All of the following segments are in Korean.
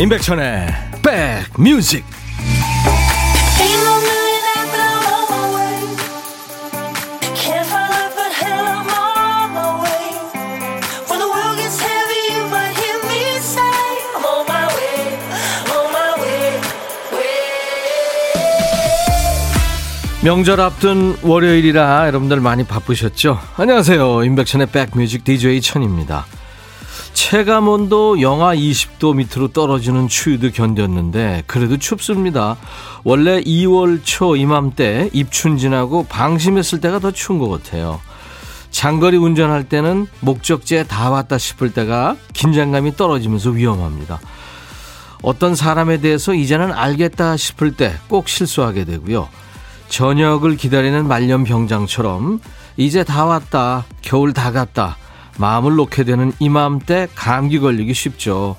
임백천의 백뮤직 명절 앞둔 월요일이라 여러분들 많이 바쁘셨죠? 안녕하세요. 임백천의 백뮤직 DJ 천입니다. 체감온도 영하 20도 밑으로 떨어지는 추위도 견뎠는데 그래도 춥습니다. 원래 2월 초 이맘때 입춘 지나고 방심했을 때가 더 추운 것 같아요. 장거리 운전할 때는 목적지에 다 왔다 싶을 때가 긴장감이 떨어지면서 위험합니다. 어떤 사람에 대해서 이제는 알겠다 싶을 때 꼭 실수하게 되고요. 저녁을 기다리는 말년병장처럼 이제 다 왔다, 겨울 다 갔다, 마음을 놓게 되는 이맘때 감기 걸리기 쉽죠.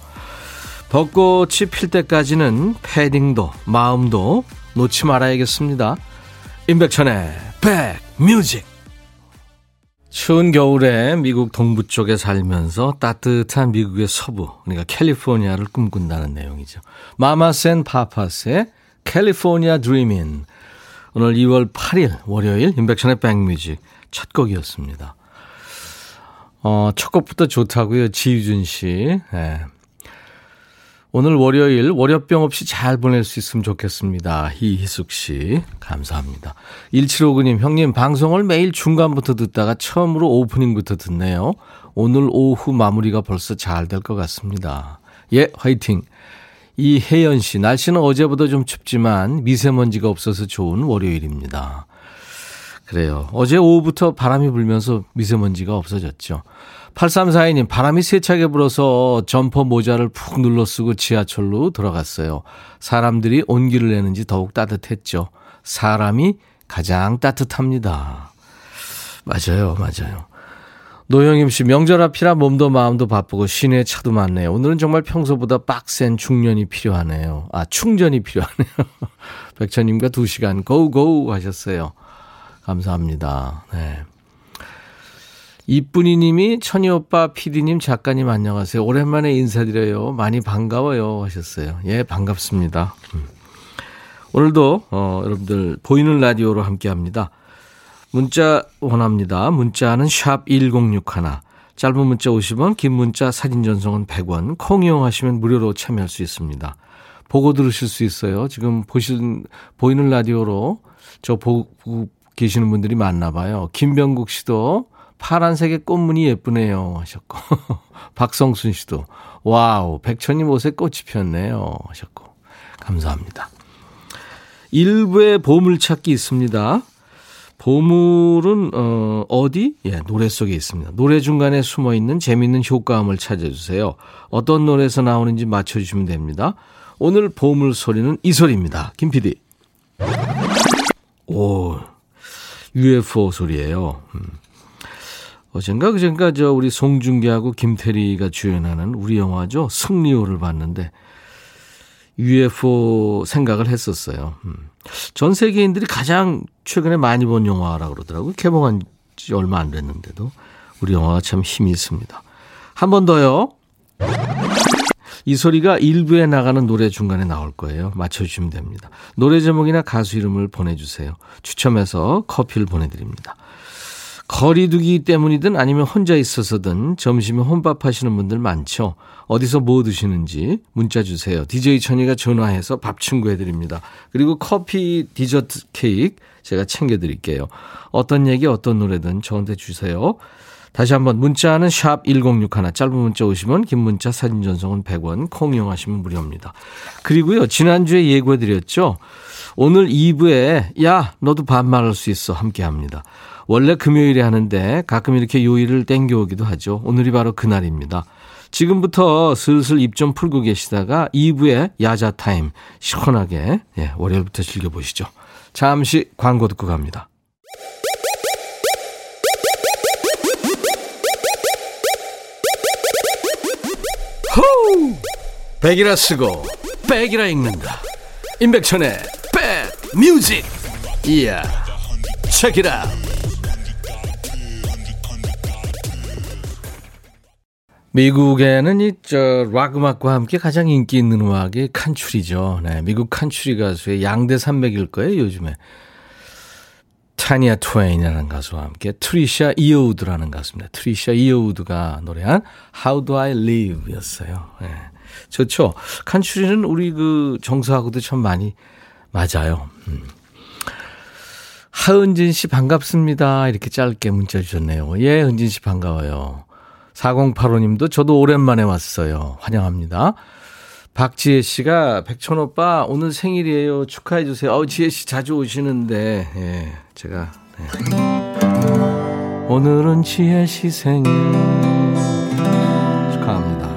벚꽃이 필 때까지는 패딩도 마음도 놓지 말아야겠습니다. 임백천의 백뮤직 추운 겨울에 미국 동부 쪽에 살면서 따뜻한 미국의 서부, 그러니까 캘리포니아를 꿈꾼다는 내용이죠. 마마센 파파스의 캘리포니아 드리민 오늘 2월 8일 월요일 인백션의 백뮤직 첫 곡이었습니다. 어, 첫 곡부터 좋다고요. 지유준 씨. 네. 오늘 월요일 월요병 없이 잘 보낼 수 있으면 좋겠습니다. 이희숙 씨 감사합니다. 1759님 형님 방송을 매일 중간부터 듣다가 처음으로 오프닝부터 듣네요. 오늘 오후 마무리가 벌써 잘 될 것 같습니다. 예 화이팅. 이혜연 씨, 날씨는 어제보다 좀 춥지만 미세먼지가 없어서 좋은 월요일입니다. 그래요. 어제 오후부터 바람이 불면서 미세먼지가 없어졌죠. 8342님, 바람이 세차게 불어서 점퍼 모자를 푹 눌러 쓰고 지하철로 들어갔어요. 사람들이 온기를 내는지 더욱 따뜻했죠. 사람이 가장 따뜻합니다. 맞아요, 맞아요. 노영임 씨, 명절 앞이라 몸도 마음도 바쁘고 시내 차도 많네요. 오늘은 정말 평소보다 빡센 중년이 필요하네요. 아, 충전이 필요하네요. 백천님과 두 시간 고고 하셨어요. 감사합니다. 네. 이쁜이 님이 천희 오빠, 피디님, 작가님 안녕하세요. 오랜만에 인사드려요. 많이 반가워요 하셨어요. 예, 반갑습니다. 음. 오늘도 어, 여러분들 보이는 라디오로 함께 합니다. 문자 원합니다. 문자는 샵 1061. 짧은 문자 50원, 긴 문자 사진 전송은 100원. 콩 이용하시면 무료로 참여할 수 있습니다. 보고 들으실 수 있어요. 지금 보신 보이는 라디오로 저 보고 계시는 분들이 많나 봐요. 김병국 씨도 파란색의 꽃무늬 예쁘네요 하셨고 박성순 씨도 wow 백천님 옷에 꽃이 피었네요 하셨고 감사합니다. 1부에 보물찾기 있습니다. 보물은 어, 어디? 예, 노래 속에 있습니다. 노래 중간에 숨어 있는 재미있는 효과음을 찾아주세요. 어떤 노래에서 나오는지 맞춰주시면 됩니다. 오늘 보물 소리는 이 소리입니다. 김 PD. 오, UFO 소리예요. 음. 어젠가 그젠가 저 우리 송중기하고 김태리가 주연하는 우리 영화죠 승리호를 봤는데 UFO 생각을 했었어요. 음. 전 세계인들이 가장 최근에 많이 본 영화라고 그러더라고요. 개봉한 지 얼마 안 됐는데도 우리 영화가 참 힘이 있습니다. 한 번 더요. 이 소리가 일부에 나가는 노래 중간에 나올 거예요. 맞춰주시면 됩니다. 노래 제목이나 가수 이름을 보내주세요. 추첨해서 커피를 보내드립니다. 거리두기 때문이든 아니면 혼자 있어서든 점심에 혼밥 하시는 분들 많죠. 어디서 뭐 드시는지 문자 주세요. DJ 천이가 전화해서 밥 친구해 드립니다. 그리고 커피, 디저트 케이크 제가 챙겨 드릴게요. 어떤 얘기, 어떤 노래든 저한테 주세요. 다시 한번 문자는 샵 1061, 짧은 문자 50원, 긴 문자 사진 전송은 100원, 콩 이용하시면 무료입니다. 그리고요, 지난주에 예고해 드렸죠. 오늘 2부에 야, 너도 반말할 수 있어 함께 합니다. 원래 금요일에 하는데 가끔 이렇게 요일을 땡겨오기도 하죠. 오늘이 바로 그날입니다. 지금부터 슬슬 입 좀 풀고 계시다가 2부에 야자 타임 시원하게 예, 월요일부터 즐겨보시죠. 잠시 광고 듣고 갑니다. 호우! 백이라 쓰고 백이라 읽는다. 임백천의 백 뮤직. 이야. 체키라. 미국에는 이, 저, 락 음악과 함께 가장 인기 있는 음악이 country죠. 네. 미국 country 가수의 양대 산맥일 거예요, 요즘에. 샤니아 트웨인이라는 가수와 함께 트리샤 이어우드라는 가수입니다. 트리샤 이어우드가 노래한 How Do I Live 였어요. 네. 좋죠. country는 우리 그 정서하고도 참 많이 맞아요. 음. 하은진 씨 반갑습니다. 이렇게 짧게 문자 주셨네요. 예, 은진 씨 반가워요. 4085님도 저도 오랜만에 왔어요. 환영합니다. 박지혜 씨가 백천 오빠 오늘 생일이에요. 축하해 주세요. 어, 지혜 씨 자주 오시는데 예, 제가 네. 오늘은 지혜 씨 생일 축하합니다.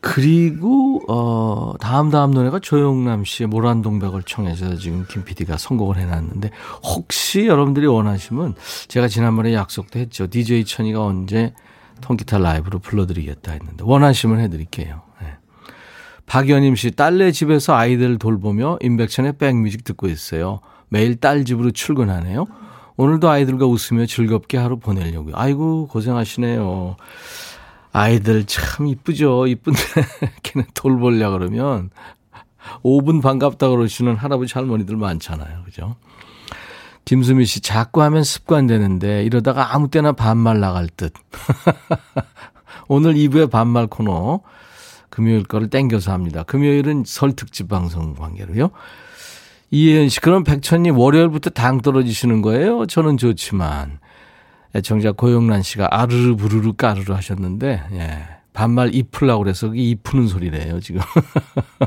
그리고 어 다음 다음 노래가 조영남 씨의 모란동백을 청해서 지금 김 PD가 선곡을 해놨는데 혹시 여러분들이 원하시면 제가 지난번에 약속도 했죠. DJ 천이가 언제 통기타 라이브로 불러드리겠다 했는데 원하시면 해드릴게요. 네. 박연임 씨 딸네 집에서 아이들 돌보며 인백천의 백뮤직 듣고 있어요. 매일 딸 집으로 출근하네요. 오늘도 아이들과 웃으며 즐겁게 하루 보내려고요. 아이고 고생하시네요. 아이들 참 이쁘죠. 이쁜데 걔는 돌보려 그러면 5분 반갑다 그러시는 할아버지 할머니들 많잖아요. 그죠? 김수미 씨 자꾸 하면 습관되는데 이러다가 아무 때나 반말 나갈 듯. 오늘 2부의 반말 코너 금요일 거를 땡겨서 합니다. 금요일은 설 특집 방송 관계로요. 이혜연 씨, 그럼 백천님 월요일부터 당 떨어지시는 거예요? 저는 좋지만. 애청자 고영란 씨가 아르르 부르르 까르르 하셨는데, 예. 반말 이풀라고 그래서 그게 이푸는 소리래요, 지금.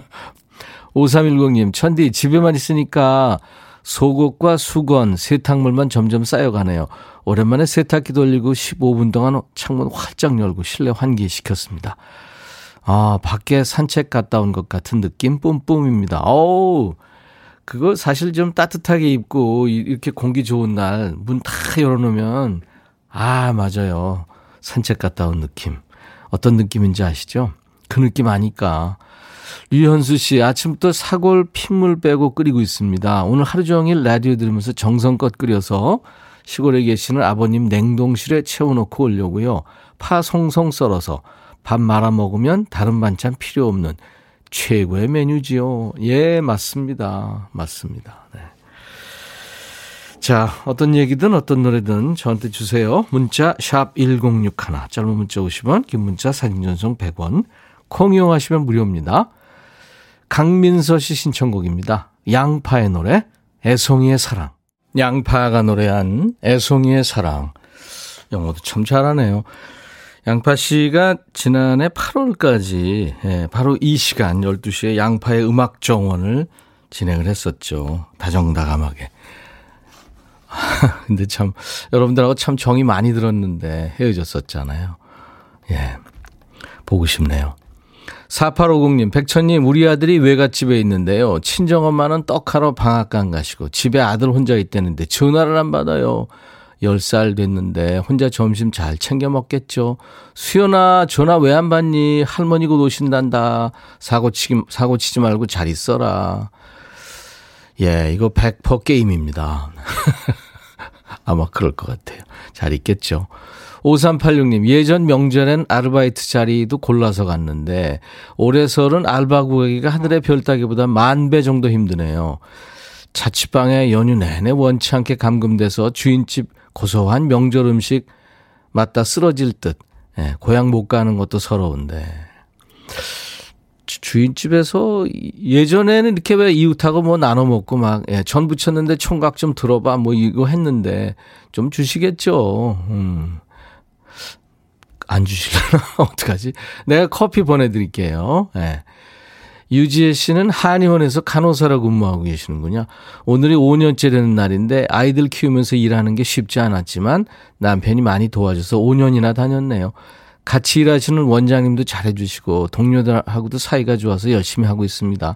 5310님, 천디, 집에만 있으니까 속옷과 수건, 세탁물만 점점 쌓여가네요. 오랜만에 세탁기 돌리고 15분 동안 창문 활짝 열고 실내 환기시켰습니다. 아, 밖에 산책 갔다 온 것 같은 느낌 뿜뿜입니다. 어우, 그거 사실 좀 따뜻하게 입고 이렇게 공기 좋은 날 문 다 열어놓으면 아, 맞아요. 산책 갔다 온 느낌. 어떤 느낌인지 아시죠? 그 느낌 아니까. 류현수 씨, 아침부터 사골 핏물 빼고 끓이고 있습니다. 오늘 하루 종일 라디오 들으면서 정성껏 끓여서 시골에 계시는 아버님 냉동실에 채워놓고 오려고요. 파 송송 썰어서 밥 말아 먹으면 다른 반찬 필요 없는 최고의 메뉴지요. 예, 맞습니다. 맞습니다. 네. 자, 어떤 얘기든 어떤 노래든 저한테 주세요. 문자 샵 1061, 짧은 문자 50원, 긴 문자 사진 전송 100원. 콩 이용하시면 무료입니다. 강민서 씨 신청곡입니다. 양파의 노래 애송이의 사랑. 양파가 노래한 애송이의 사랑. 영어도 참 잘하네요. 양파 씨가 지난해 8월까지 예, 바로 이 시간 12시에 양파의 음악 정원을 진행을 했었죠. 다정다감하게. 근데 참 여러분들하고 참 정이 많이 들었는데 헤어졌었잖아요. 예. 보고 싶네요. 4850님, 백천님, 우리 아들이 외갓집에 있는데요. 친정엄마는 떡하러 방앗간 가시고 집에 아들 혼자 있다는데 전화를 안 받아요. 10살 됐는데 혼자 점심 잘 챙겨 먹겠죠. 수연아, 전화 왜 안 받니? 할머니 곧 오신단다. 사고 치기, 사고 치지 말고 잘 있어라. 예, 이거 100% 게임입니다. 아마 그럴 것 같아요. 잘 있겠죠. 5386님, 예전 명절엔 아르바이트 자리도 골라서 갔는데, 올해 설은 알바 구하기가 하늘의 별 따기보다 만 배 정도 힘드네요. 자취방에 연휴 내내 원치 않게 감금돼서 주인집 고소한 명절 음식 맞다 쓰러질 듯. 예, 고향 못 가는 것도 서러운데. 주인집에서 예전에는 이렇게 왜 이웃하고 뭐 나눠 먹고 막, 예, 전 부쳤는데 총각 좀 들어봐. 뭐 이거 했는데 좀 주시겠죠. 음. 안 주시려나? 어떡하지? 내가 커피 보내드릴게요. 예. 유지혜 씨는 한의원에서 간호사로 근무하고 계시는군요. 오늘이 5년째 되는 날인데 아이들 키우면서 일하는 게 쉽지 않았지만 남편이 많이 도와줘서 5년이나 다녔네요. 같이 일하시는 원장님도 잘해주시고 동료들하고도 사이가 좋아서 열심히 하고 있습니다.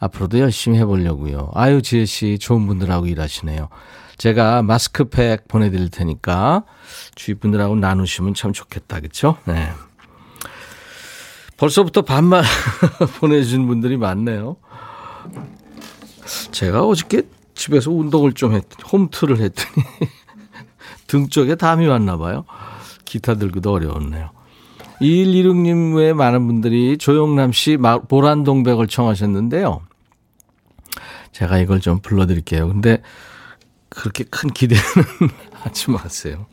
앞으로도 열심히 해보려고요. 아유 지혜 씨 좋은 분들하고 일하시네요. 제가 마스크팩 보내드릴 테니까 주위 분들하고 나누시면 참 좋겠다, 그렇죠? 네. 벌써부터 반말 보내주신 분들이 많네요. 제가 어저께 집에서 운동을 좀 했, 홈트를 했더니 등 쪽에 담이 왔나 봐요. 기타 들기도 어려웠네요. 2126님 외에 많은 분들이 조영남 씨 보란동백을 청하셨는데요. 제가 이걸 좀 불러드릴게요. 근데 그렇게 큰 기대는 하지 마세요.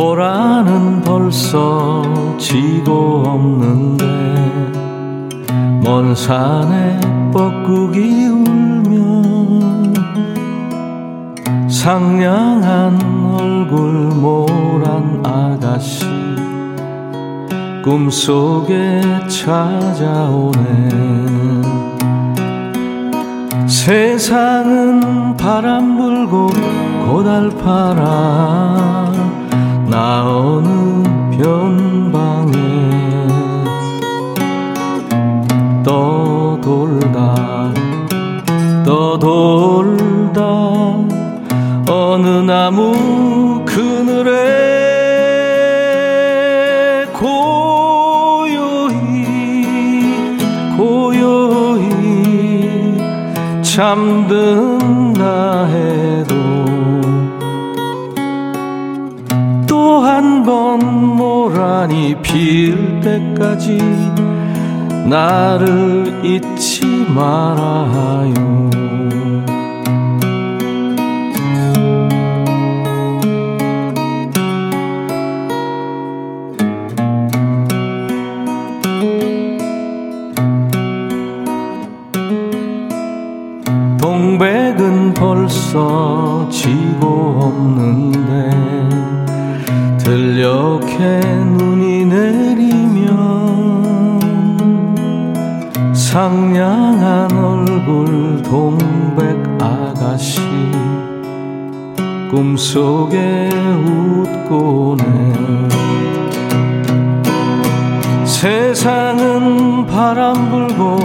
모라는 벌써 지고 없는데 먼 산에 뻐꾸기 울며 상냥한 얼굴 모란 아가씨 꿈속에 찾아오네. 세상은 바람 불고 고달파라 나 어느 변방에 떠돌다 떠돌다. 어느 나무 그늘에 때까지 나를 잊지 말아요. 동백은 벌써 지고 없는데 들녘에 동백 아가씨 꿈속에 웃고네. 세상은 바람 불고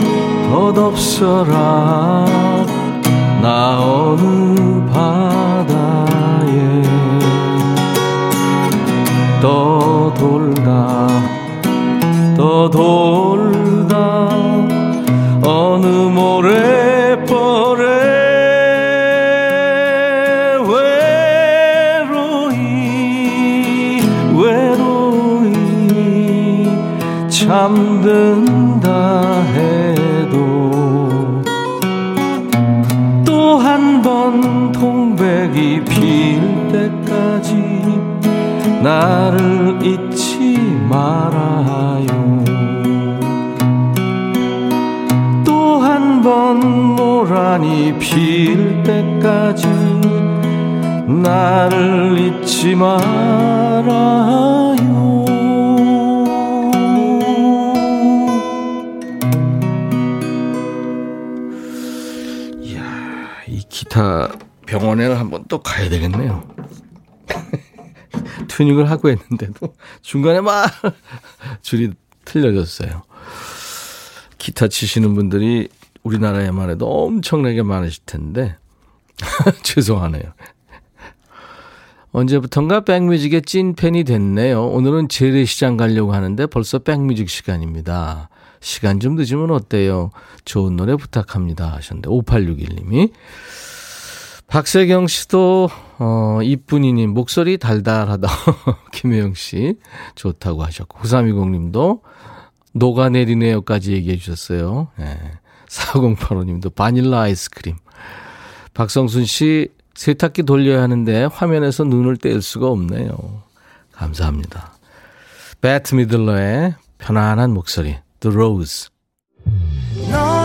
덧없어라. 나 어느 바다에 떠돌다 떠돌다 잠든다 해도 또 한번 동백이 필 때까지 나를 잊지 말아요. 또 한 번 모란이 필 때까지 나를 잊지 말아요. 기타 병원에 한번 또 가야 되겠네요. 튜닝을 하고 했는데도 중간에 막 줄이 틀려졌어요. 기타 치시는 분들이 우리나라에만 해도 엄청나게 많으실 텐데 죄송하네요. 언제부턴가 백뮤직의 찐팬이 됐네요. 오늘은 재래시장 가려고 하는데 벌써 백뮤직 시간입니다. 시간 좀 늦으면 어때요? 좋은 노래 부탁합니다 하셨는데 5861님이 박세경 씨도 어 이쁜이님 목소리 달달하다 김혜영 씨 좋다고 하셨고 9320님도 녹아내리네요까지 얘기해 주셨어요. 네. 4085님도 바닐라 아이스크림. 박성순 씨 세탁기 돌려야 하는데 화면에서 눈을 뗄 수가 없네요. 감사합니다. 배트 미들러의 편안한 목소리 The Rose 너의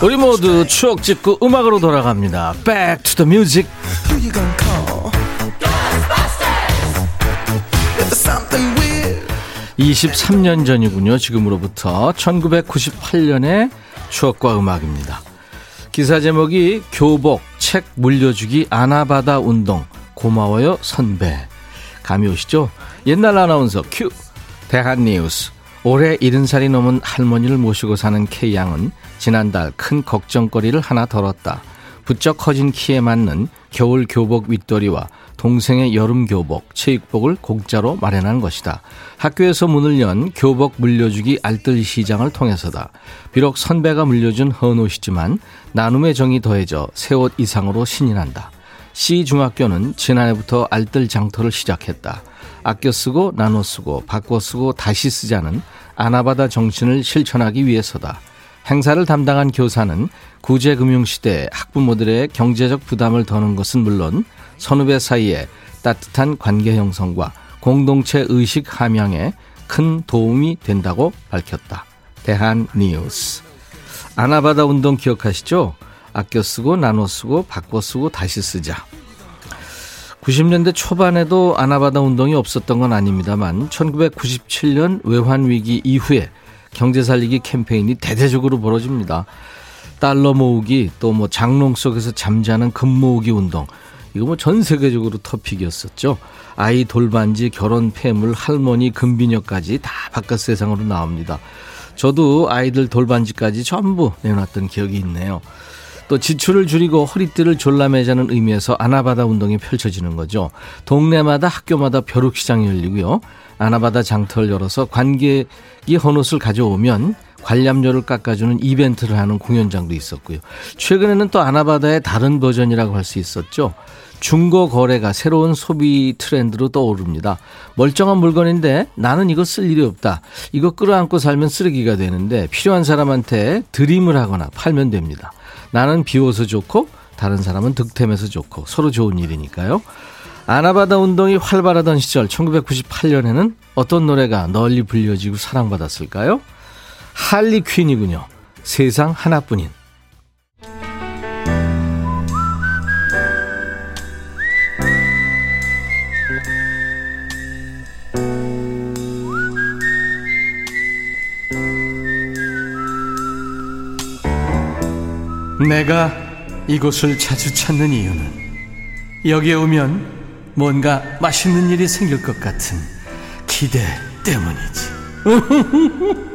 우리 모두 추억 짓고 음악으로 돌아갑니다. Back to the music. 23년 전이군요. 지금으로부터 1998년의 추억과 음악입니다. 기사 제목이 교복, 책 물려주기 아나바다 운동 고마워요 선배. 감이 오시죠? 옛날 아나운서 큐 대한뉴스 올해 70살이 넘은 할머니를 모시고 사는 K양은 지난달 큰 걱정거리를 하나 덜었다. 부쩍 커진 키에 맞는 겨울 교복 윗도리와 동생의 여름 교복, 체육복을 공짜로 마련한 것이다. 학교에서 문을 연 교복 물려주기 알뜰 시장을 통해서다. 비록 선배가 물려준 헌옷이지만 나눔의 정이 더해져 새 옷 이상으로 신이 난다. C 중학교는 지난해부터 알뜰 장터를 시작했다. 아껴 쓰고 나눠 쓰고 바꿔 쓰고 다시 쓰자는 아나바다 정신을 실천하기 위해서다. 행사를 담당한 교사는 구제금융시대 학부모들의 경제적 부담을 더는 것은 물론 선후배 사이에 따뜻한 관계 형성과 공동체 의식 함양에 큰 도움이 된다고 밝혔다. 대한 뉴스. 아나바다 운동 기억하시죠? 아껴 쓰고 나눠 쓰고 바꿔 쓰고 다시 쓰자. 90년대 초반에도 아나바다 운동이 없었던 건 아닙니다만 1997년 외환위기 이후에 경제 살리기 캠페인이 대대적으로 벌어집니다. 달러 모으기 또 뭐 장롱 속에서 잠자는 금 모으기 운동 이거 뭐 전 세계적으로 터픽이었었죠. 아이 돌반지, 결혼 폐물, 할머니 금비녀까지 다 바깥 세상으로 나옵니다. 저도 아이들 돌반지까지 전부 내놨던 기억이 있네요. 또 지출을 줄이고 허리띠를 졸라매자는 의미에서 아나바다 운동이 펼쳐지는 거죠. 동네마다 학교마다 벼룩시장이 열리고요. 아나바다 장터를 열어서 관객이 헌옷을 가져오면 관람료를 깎아주는 이벤트를 하는 공연장도 있었고요. 최근에는 또 아나바다의 다른 버전이라고 할 수 있었죠. 중고 거래가 새로운 소비 트렌드로 떠오릅니다. 멀쩡한 물건인데 나는 이거 쓸 일이 없다. 이거 끌어안고 살면 쓰레기가 되는데 필요한 사람한테 드림을 하거나 팔면 됩니다. 나는 비워서 좋고 다른 사람은 득템해서 좋고 서로 좋은 일이니까요. 아나바다 운동이 활발하던 시절 1998년에는 어떤 노래가 널리 불려지고 사랑받았을까요? 할리 퀸이군요. 세상 하나뿐인. 내가 이곳을 자주 찾는 이유는 여기에 오면 뭔가 맛있는 일이 생길 것 같은 기대 때문이지.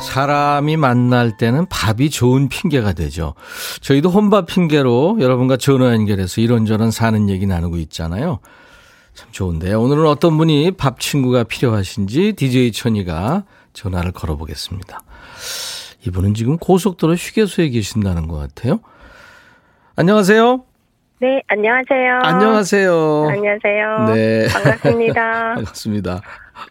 사람이 만날 때는 밥이 좋은 핑계가 되죠. 저희도 혼밥 핑계로 여러분과 전화 연결해서 이런저런 사는 얘기 나누고 있잖아요. 참 좋은데요. 오늘은 어떤 분이 밥 친구가 필요하신지 DJ 천이가 전화를 걸어보겠습니다. 이분은 지금 고속도로 휴게소에 계신다는 것 같아요. 안녕하세요. 네, 안녕하세요. 안녕하세요. 안녕하세요. 네. 반갑습니다. 반갑습니다.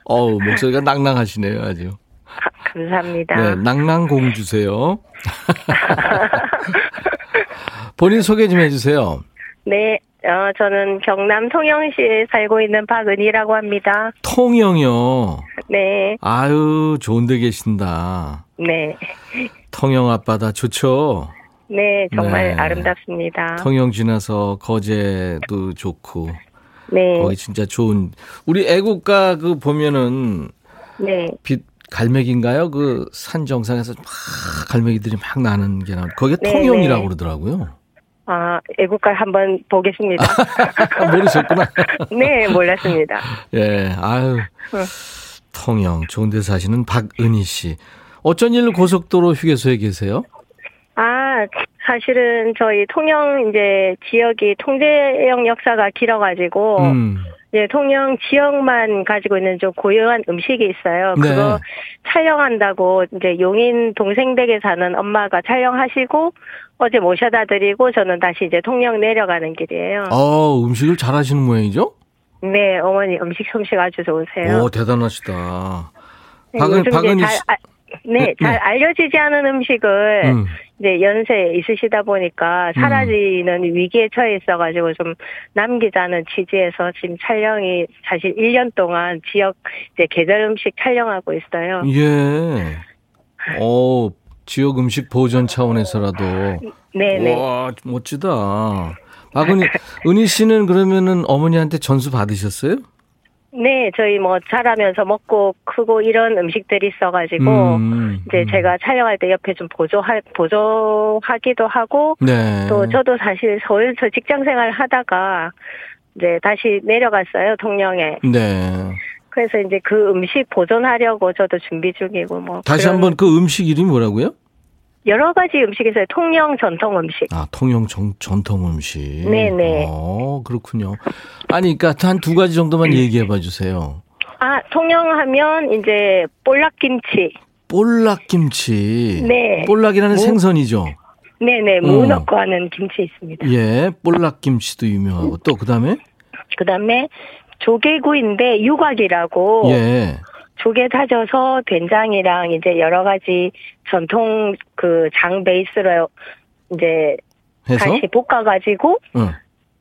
어우, 목소리가 낭낭하시네요, 아주. 아, 감사합니다. 네, 낭낭공 주세요. 본인 소개 좀 해주세요. 네, 어, 저는 경남 통영시에 살고 있는 박은희라고 합니다. 통영이요. 네, 아유, 좋은 데 계신다. 네, 통영 앞바다 좋죠? 네, 정말 네. 아름답습니다. 통영 지나서 거제도 좋고. 네, 거기 진짜 좋은. 우리 애국가 그 보면은 네, 빛, 갈매기인가요? 그 산 정상에서 막 갈매기들이 막 나는 게 나오. 거기가 네, 통영이라고 네. 그러더라고요. 아, 애국가 한번 보겠습니다. 모르셨구나. 네, 몰랐습니다. 예, 아유. 통영, 좋은 데 사시는 박은희 씨. 어쩐 일로 고속도로 휴게소에 계세요? 아, 사실은 저희 통영 이제 지역이 통제형 역사가 길어가지고, 음. 예, 통영 지역만 가지고 있는 좀 고유한 음식이 있어요. 네. 그거 촬영한다고 이제 용인 동생댁에 사는 엄마가 촬영하시고 어제 모셔다 드리고 저는 다시 이제 통영 내려가는 길이에요. 어, 음식을 잘 하시는 모양이죠? 네, 어머니 음식 솜씨 아주 좋으세요. 오, 대단하시다. 네, 박은, 박은희 씨. 아- 네, 네, 잘 네. 알려지지 않은 음식을 음. 이제 연세 있으시다 보니까 음. 사라지는 위기에 처해 있어가지고 좀 남기자는 취지에서 지금 촬영이 사실 1년 동안 지역 이제 계절 음식 촬영하고 있어요. 예. 어, 지역 음식 보존 차원에서라도. 네네. 와, 멋지다. 박은희, 은희 씨는 그러면은 어머니한테 전수 받으셨어요? 네, 저희 뭐 자라면서 먹고 크고 이런 음식들이 있어가지고 음, 이제 음. 제가 촬영할 때 옆에 좀 보조할 보조하기도 하고 네. 또 저도 사실 서울서 직장 생활 하다가 이제 다시 내려갔어요 통영에. 네. 그래서 이제 그 음식 보존하려고 저도 준비 중이고 뭐 다시 한번 그 음식 이름이 뭐라고요? 여러 가지 있어요. 통영 전통 음식. 아, 통영 정, 전통 음식. 네네. 어, 그렇군요. 아니, 그러니까 한 두 가지 정도만 얘기해 봐 주세요. 아 통영 하면 이제 볼락김치. 볼락김치. 네. 볼락이라는 뭐? 생선이죠. 네네 무 어. 넣고 하는 김치 있습니다. 예, 볼락김치도 유명하고 또 그다음에 그다음에 조개구이인데 유곽이라고 예. 조개 다져서 된장이랑 이제 여러 가지 전통 그 장 베이스로 이제 해서 다시 볶아가지고 응.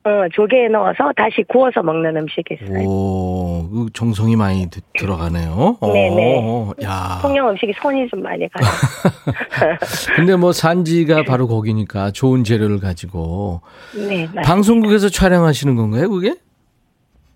어 조개에 넣어서 다시 구워서 먹는 음식이 있어요. 오, 그 정성이 많이 드- 들어가네요. 네네. 어, 야. 통영 음식이 손이 좀 많이 가요. 근데 뭐 산지가 바로 거기니까 좋은 재료를 가지고 네, 맞- 방송국에서 촬영하시는 건가요, 그게?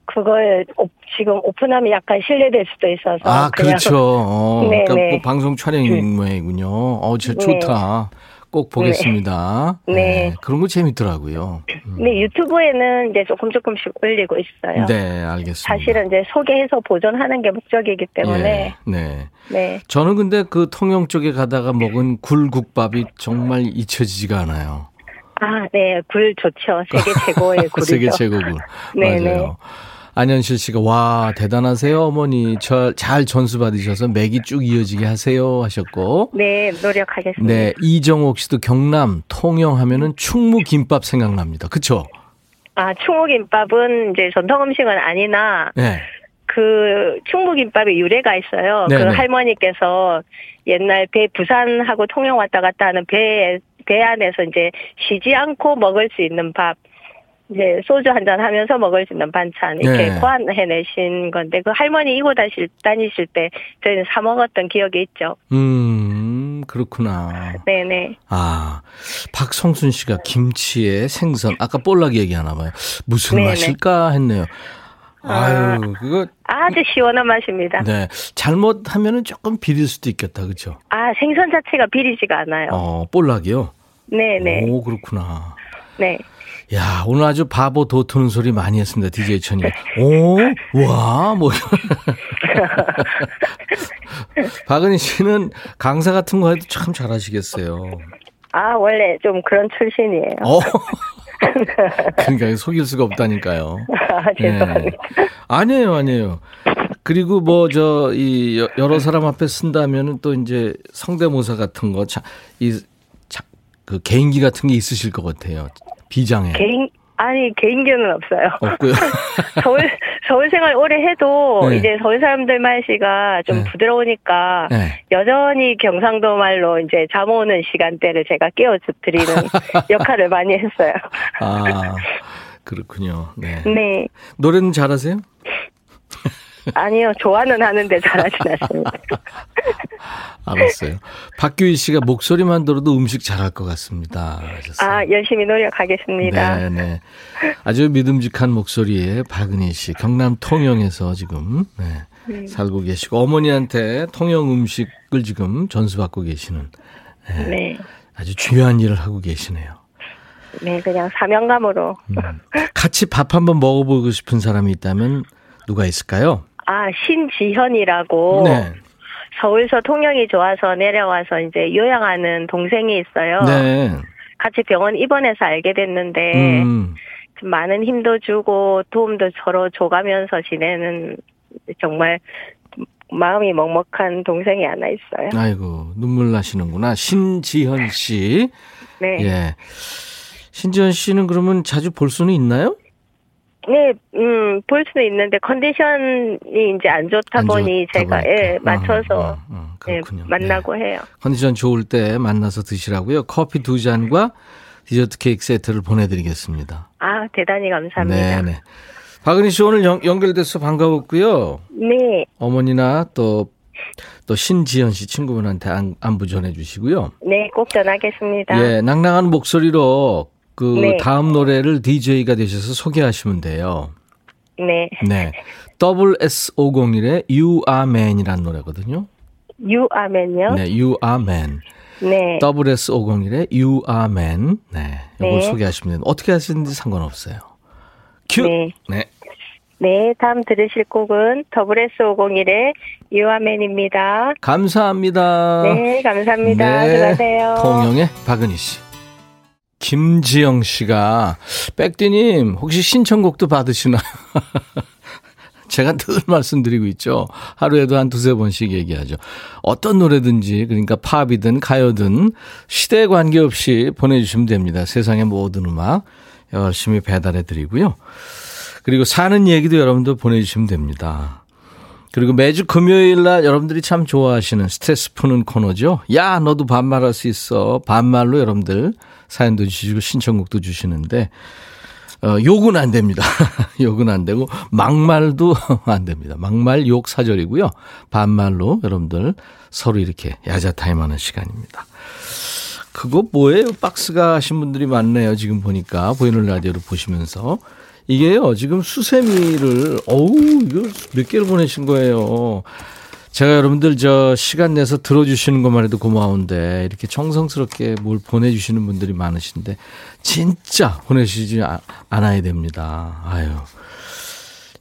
그걸 오- 지금 오픈하면 약간 실례될 수도 있어서 아, 그렇죠. 어, 네네. 그러니까 뭐 방송 촬영 모양이군요. 어, 진짜 네. 좋다. 꼭 보겠습니다. 네. 그런 거 재밌더라고요. 음. 네 유튜브에는 이제 조금 조금씩 올리고 있어요. 네, 알겠습니다. 사실은 이제 소개해서 보존하는 게 목적이기 때문에 예, 네. 네. 저는 근데 그 통영 쪽에 가다가 먹은 굴국밥이 정말 잊혀지지가 않아요. 아, 네, 굴 좋죠. 세계 최고의 굴이죠. 세계 최고굴. 네네. 맞아요. 안현실 씨가 와 대단하세요 어머니 저 잘 전수 받으셔서 맥이 쭉 이어지게 하세요 하셨고 네, 노력하겠습니다. 네 이정옥 씨도 경남 통영 하면은 충무 김밥 생각납니다 그쵸? 아, 충무 김밥은 이제 전통 음식은 아니나 네. 그 충무김밥의 유래가 있어요. 네네. 그 할머니께서 옛날 배 부산하고 통영 왔다 갔다 하는 배, 배 안에서 이제 쉬지 않고 먹을 수 있는 밥. 이제 소주 한 잔 하면서 먹을 수 있는 반찬 이렇게 네. 고안해 내신 건데 그 할머니 이고 다실 다니실 때 저희는 사 먹었던 기억이 있죠. 음 그렇구나. 네 네. 아 박성순 씨가 김치에 생선 아까 볼락 얘기하나 봐요. 무슨 네네. 맛일까 했네요. 아유 그거 아주 시원한 맛입니다. 네 잘못하면은 조금 비릴 수도 있겠다 그렇죠? 아 생선 자체가 비리지가 않아요. 어 볼락이요. 네 네. 오 그렇구나. 네. 야, 오늘 아주 바보 도트는 소리 많이 했습니다, DJ 천이. 오, 와, 뭐. 박은희 씨는 강사 같은 거 해도 참 잘하시겠어요. 아 원래 좀 그런 출신이에요. 어. 그러니까 속일 수가 없다니까요. 아, 죄송합니다. 네. 아니에요, 아니에요. 그리고 뭐, 저, 이, 여- 여러 사람 앞에 쓴다면은 또 이제 성대모사 같은 거, 자, 이, 자, 그 개인기 같은 게 있으실 것 같아요. 비장에. 개인 아니 개인기는 없어요. 없고요. 서울 서울 생활 오래 해도 네. 이제 서울 사람들 말씨가 좀 네. 부드러우니까 네. 여전히 경상도 말로 이제 잠 오는 시간대를 제가 깨워 드리는 역할을 많이 했어요. 아, 그렇군요. 네. 네. 노래는 잘하세요? 아니요, 좋아는 하는데 잘하진 않습니다. 알았어요. 박규희 씨가 목소리만 들어도 음식 잘할 것 같습니다. 하셨어요. 아, 열심히 노력하겠습니다. 네, 네. 아주 믿음직한 목소리의 박은희 씨, 경남 통영에서 지금 네, 살고 계시고 어머니한테 통영 음식을 지금 전수받고 계시는 네. 아주 중요한 일을 하고 계시네요. 네, 그냥 사명감으로. 음. 같이 밥 한번 먹어보고 싶은 사람이 있다면 누가 있을까요? 아, 신지현이라고. 네. 서울서 통영이 좋아서 내려와서 이제 요양하는 동생이 있어요. 네. 같이 병원 입원해서 알게 됐는데 음. 좀 많은 힘도 주고 도움도 서로 줘가면서 지내는 정말 마음이 먹먹한 동생이 하나 있어요. 아이고 눈물 나시는구나 신지현 씨. 네. 예. 신지현 씨는 그러면 자주 볼 수는 있나요? 네, 음, 볼 수는 있는데 컨디션이 이제 안 좋다 안 보니 좋다 제가 보니까. 예, 맞춰서 어, 어, 어, 예. 만나고 해요. 네. 컨디션 좋을 때 만나서 드시라고요. 커피 두 잔과 디저트 케이크 세트를 보내드리겠습니다. 아, 대단히 감사합니다. 네네. 박은희 씨 오늘 연, 연결돼서 반가웠고요. 네, 어머니나 또, 또 신지연 씨 친구분한테 안, 안부 전해주시고요. 네, 꼭 전하겠습니다. 예, 낭낭한 목소리로 그 네. 다음 노래를 DJ가 되셔서 소개하시면 돼요. 네, 네. WS501의 You Are Man이라는 노래거든요. 유아면요. 네, You Are Man. 네, WS501의 You Are Man. 네. 이걸 네. 소개하시면 됩니다. 어떻게 하시는지 상관없어요. 큐! 네. 네. 네, 다음 들으실 곡은 WS501의 유아맨입니다. 감사합니다. 네, 감사합니다. 네. 들어가세요. 통영의 박은희 씨. 김지영 씨가 백디님 혹시 신청곡도 받으시나요? 제가 늘 말씀드리고 있죠. 하루에도 한 두세 번씩 얘기하죠. 어떤 노래든지 그러니까 팝이든 가요든 시대에 관계없이 보내주시면 됩니다. 세상의 모든 음악 열심히 배달해 드리고요. 그리고 사는 얘기도 여러분들 보내주시면 됩니다. 그리고 매주 금요일 날 여러분들이 참 좋아하시는 스트레스 푸는 코너죠. 야, 너도 반말할 수 있어. 반말로 여러분들 사연도 주시고 신청곡도 주시는데, 어, 욕은 안 됩니다. 욕은 안 되고, 막말도 안 됩니다. 막말 욕 사절이고요. 반말로 여러분들 서로 이렇게 야자타임 하는 시간입니다. 그거 뭐예요? 박스가 하신 분들이 많네요. 지금 보니까 보이는 라디오를 보시면서 이게요. 지금 수세미를 어우 이거 몇 개를 보내신 거예요. 제가 여러분들 저 시간 내서 들어주시는 것만 해도 고마운데 이렇게 정성스럽게 뭘 보내주시는 분들이 많으신데 진짜 보내주시지 아- 않아야 됩니다. 아유.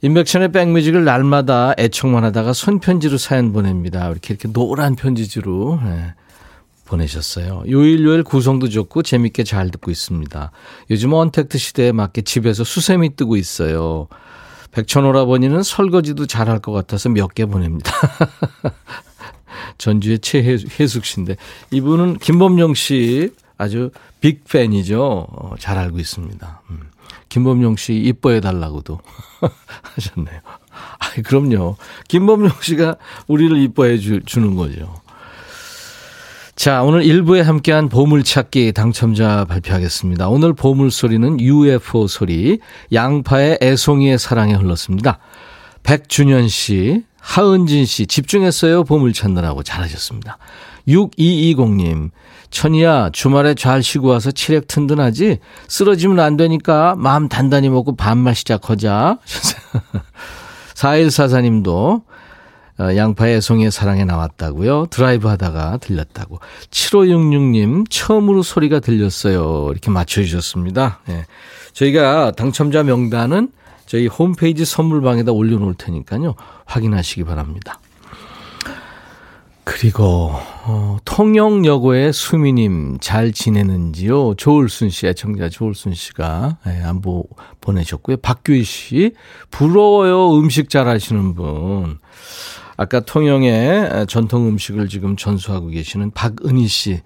인백천의 백뮤직을 날마다 애청만 하다가 손편지로 사연 보냅니다. 이렇게 이렇게 노란 편지지로 네, 보내셨어요. 요일 요일 구성도 좋고 재밌게 잘 듣고 있습니다. 요즘 언택트 시대에 맞게 집에서 수세미 뜨고 있어요. 백천오라버니는 설거지도 잘할 것 같아서 몇 개 보냅니다. 전주의 최혜숙 씨인데 이분은 김범용 씨 아주 빅팬이죠. 어, 잘 알고 있습니다. 음. 김범용 씨 이뻐해 달라고도 하셨네요. 아, 그럼요. 김범용 씨가 우리를 이뻐해 주, 주는 거죠. 자, 오늘 1부에 함께한 보물찾기 당첨자 발표하겠습니다. 오늘 보물소리는 UFO 소리, 양파의 애송이의 사랑에 흘렀습니다. 백준현 씨, 하은진 씨, 집중했어요. 보물 찾느라고 잘하셨습니다. 6220님, 천이야, 주말에 잘 쉬고 와서 치렉 튼튼하지? 쓰러지면 안 되니까 마음 단단히 먹고 반말 시작하자. 4144님도 어, 양파의 애송이의 사랑에 나왔다고요. 드라이브 하다가 들렸다고. 7566님 처음으로 소리가 들렸어요. 이렇게 맞춰주셨습니다. 예. 저희가 당첨자 명단은 저희 홈페이지 선물방에다 올려놓을 테니까요. 확인하시기 바랍니다. 그리고 어, 통영여고의 수미님 잘 지내는지요? 조울순 씨, 애청자 조울순 씨가 예, 안부 보내셨고요. 박규희 씨 부러워요 음식 잘하시는 분. 아까 통영의 전통 음식을 지금 전수하고 계시는 박은희 씨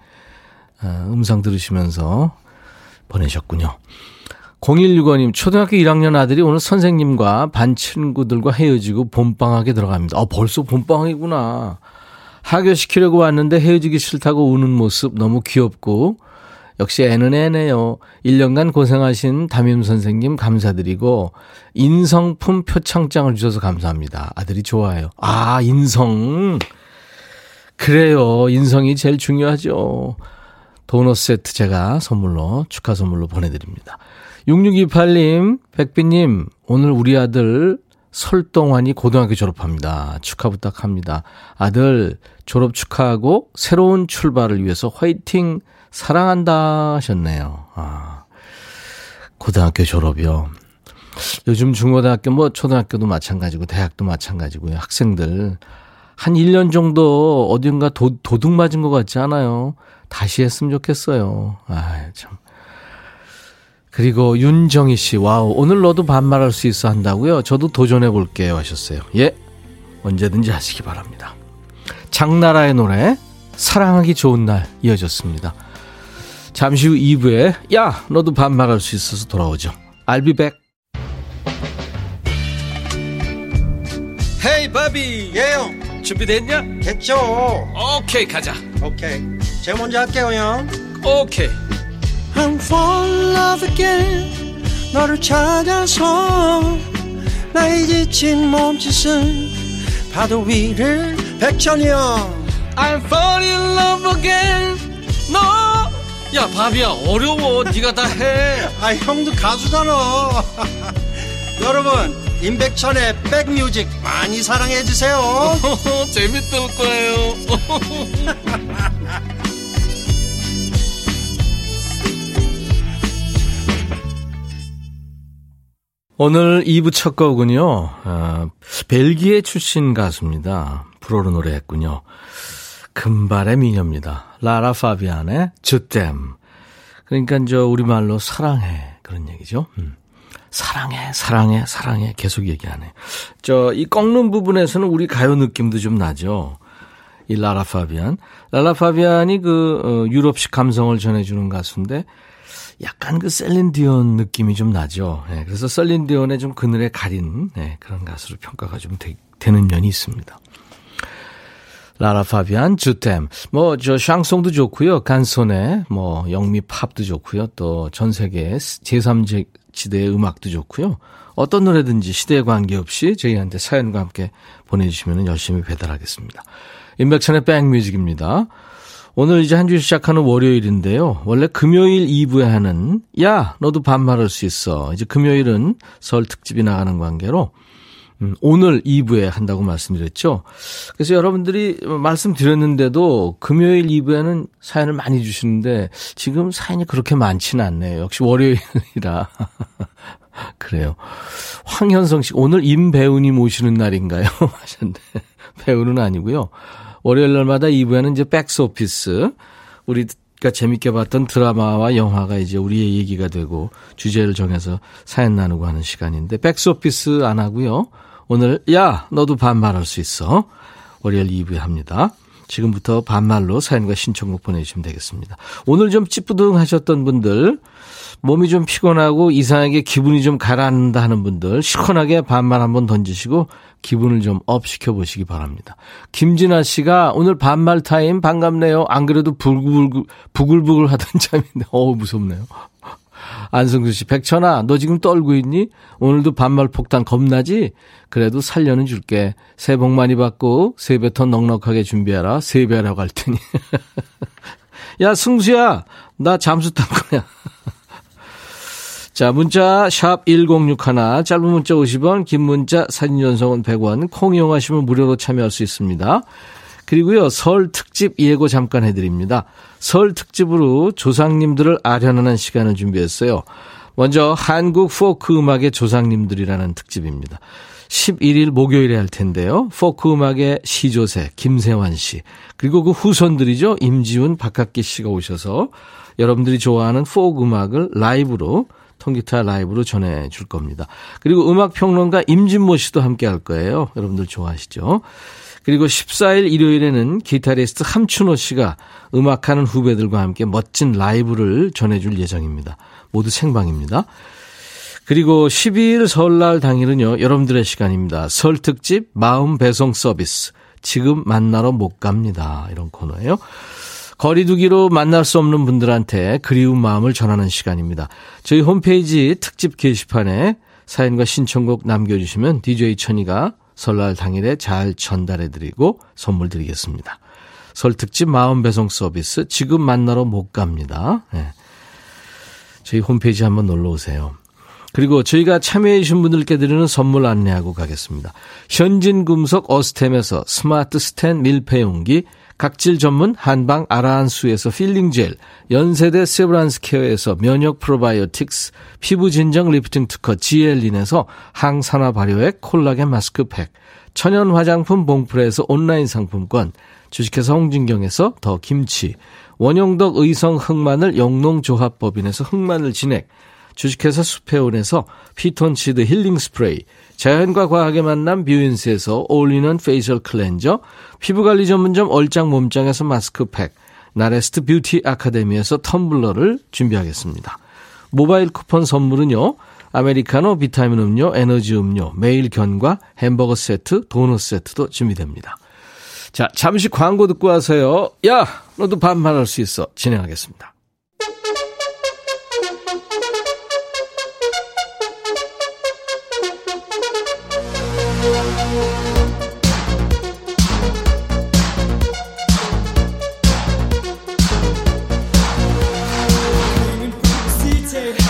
어, 음성 들으시면서 보내셨군요. 0165님, 초등학교 1학년 아들이 오늘 선생님과 반 친구들과 헤어지고 봄방학에 들어갑니다. 아, 벌써 봄방학이구나. 하교시키려고 왔는데 헤어지기 싫다고 우는 모습 너무 귀엽고, 역시 애는 애네요. 1년간 고생하신 담임 선생님 감사드리고, 인성품 표창장을 주셔서 감사합니다. 아들이 좋아요. 아, 인성. 그래요. 인성이 제일 중요하죠. 도넛 세트 제가 선물로, 축하 선물로 보내 드립니다. 6628님, 백비님, 오늘 우리 아들 설동환이 고등학교 졸업합니다. 축하 부탁합니다. 아들 졸업 축하하고 새로운 출발을 위해서 화이팅 사랑한다 하셨네요. 아, 고등학교 졸업이요. 요즘 중고등학교 뭐 초등학교도 마찬가지고 대학도 마찬가지고요. 학생들 한 1년 정도 어딘가 도, 도둑 맞은 것 같지 않아요? 다시 했으면 좋겠어요. 아, 참. 그리고 윤정희 씨, wow, 오늘 너도 반말할 수 있어 한다고요? 저도 도전해 볼게요 하셨어요. 예, 언제든지 하시기 바랍니다. 장나라의 노래, 사랑하기 좋은 날 이어졌습니다. 잠시 후 2부에, 야, 너도 반말할 수 있어서 돌아오죠. I'll be back. 바비 예영. 준비됐냐? 됐죠. 오케이 가자. 오케이. 제가 먼저 할게요 형. 오케이. I'm fall in love again. 너를 찾아서 나의 지친 몸짓은 파도 위를 백천이 형. I'm fall in love again. 너 야 바비야. 어려워. 네가 다 해. 아 형도 가수잖아. 여러분 임백천의 백뮤직 많이 사랑해 주세요. 재밌을 거예요. 오늘 2부 첫 곡은요, 어, 벨기에 출신 가수입니다. 불어로 노래했군요. 금발의 미녀입니다. 라라 파비안의 주댐. 그러니까 저 우리말로 사랑해 그런 얘기죠. 음. 사랑해, 사랑해, 사랑해 계속 얘기하네. 저 이 꺾는 부분에서는 우리 가요 느낌도 좀 나죠. 이 라라 파비안. 라라 파비안이 그 어, 유럽식 감성을 전해주는 가수인데 약간 그 셀린 디온 느낌이 좀 나죠. 네, 그래서 셀린 디온의 좀 그늘에 가린 네, 그런 가수로 평가가 좀 되, 되는 면이 있습니다. 라라 파비안, 주템. 뭐, 저, 샹송도 좋고요. 간소네, 뭐, 영미 팝도 좋고요. 또, 전 세계 제3지대의 음악도 좋고요. 어떤 노래든지 시대에 관계없이 저희한테 사연과 함께 보내주시면 열심히 배달하겠습니다. 임백천의 백뮤직입니다. 오늘 이제 한 주 시작하는 월요일인데요. 원래 금요일 2부에 하는, 야, 너도 반말할 수 있어. 이제 금요일은 설 특집이 나가는 관계로, 음, 오늘 2부에 한다고 말씀드렸죠. 그래서 여러분들이 말씀드렸는데도 금요일 2부에는 사연을 많이 주시는데 지금 사연이 그렇게 많지는 않네요. 역시 월요일이라. 그래요. 황현성 씨, 오늘 임배우님 오시는 날인가요? 하셨는데, 배우는 아니고요. 월요일 날마다 2부에는 이제 백스 오피스. 우리가 재밌게 봤던 드라마와 영화가 이제 우리의 얘기가 되고 주제를 정해서 사연 나누고 하는 시간인데, 백스 오피스 안 하고요. 오늘 야 너도 반말할 수 있어. 월요일 2부에 합니다. 지금부터 반말로 사연과 신청곡 보내주시면 되겠습니다. 오늘 좀 찌뿌둥하셨던 분들, 몸이 좀 피곤하고 이상하게 기분이 좀 가라앉는다 하는 분들, 시원하게 반말 한번 던지시고 기분을 좀 up 시켜보시기 바랍니다. 김진아 씨가 오늘 반말 타임 반갑네요. 안 그래도 부글부글, 부글부글 하던 참인데, 어우, 무섭네요. 안성수 씨, 백천아, 너 지금 떨고 있니? 오늘도 반말 폭탄 겁나지? 그래도 살려는 줄게. 새해 복 많이 받고, 세뱃돈 넉넉하게 준비해라. 세배하러 갈 테니. 야, 성수야, 나 잠수 탄 거야. 자, 문자 sharp 1061, 짧은 문자 50원, 긴 문자 사진 전송은 100원, 콩 이용하시면 무료로 참여할 수 있습니다. 그리고요, 설 특집 예고 잠깐 해드립니다. 설 특집으로 조상님들을 알현하는 시간을 준비했어요. 먼저 한국 포크 음악의 조상님들이라는 특집입니다. 11일 목요일에 할 텐데요. 포크 음악의 시조새 김세환 씨 그리고 그 후손들이죠. 임지훈, 박학기 씨가 오셔서 여러분들이 좋아하는 포크 음악을 라이브로 통기타 라이브로 전해줄 겁니다. 그리고 음악 평론가 임진모 씨도 함께 할 거예요. 여러분들 좋아하시죠? 그리고 14일 일요일에는 기타리스트 함춘호 씨가 음악하는 후배들과 함께 멋진 라이브를 전해줄 예정입니다. 모두 생방입니다. 그리고 12일 설날 당일은요, 여러분들의 시간입니다. 설 특집 마음 배송 서비스. 지금 만나러 못 갑니다. 이런 코너예요. 거리두기로 만날 수 없는 분들한테 그리운 마음을 전하는 시간입니다. 저희 홈페이지 특집 게시판에 사연과 신청곡 남겨주시면 DJ 천이가 설날 당일에 잘 전달해드리고 선물 드리겠습니다. 설 특집 마음 배송 서비스 지금 만나러 못 갑니다. 네. 저희 홈페이지 한번 놀러 오세요. 그리고 저희가 참여해 주신 분들께 드리는 선물 안내하고 가겠습니다. 현진금속 어스템에서 스마트 스탠 밀폐용기, 각질 전문 한방 아라한수에서 필링 젤, 연세대 세브란스 케어에서 면역 프로바이오틱스, 피부 진정 리프팅 특허 지엘린에서 항산화 발효액 콜라겐 마스크팩, 천연 화장품 봉프레에서 온라인 상품권, 주식회사 홍진경에서 더 김치, 원용덕 의성 흑마늘 영농조합법인에서 흑마늘 진액, 주식회사 수페온에서 피톤치드 힐링 스프레이, 자연과 과학의 만남 뷰인스에서 올리는 페이셜 클렌저, 피부관리 전문점 얼짱 몸짱에서 마스크팩, 나레스트 뷰티 아카데미에서 텀블러를 준비하겠습니다. 모바일 쿠폰 선물은요. 아메리카노, 비타민 음료, 에너지 음료, 매일 견과, 햄버거 세트, 도넛 세트도 준비됩니다. 자, 잠시 광고 듣고 와서요. 야, 너도 반말할 수 있어. 진행하겠습니다.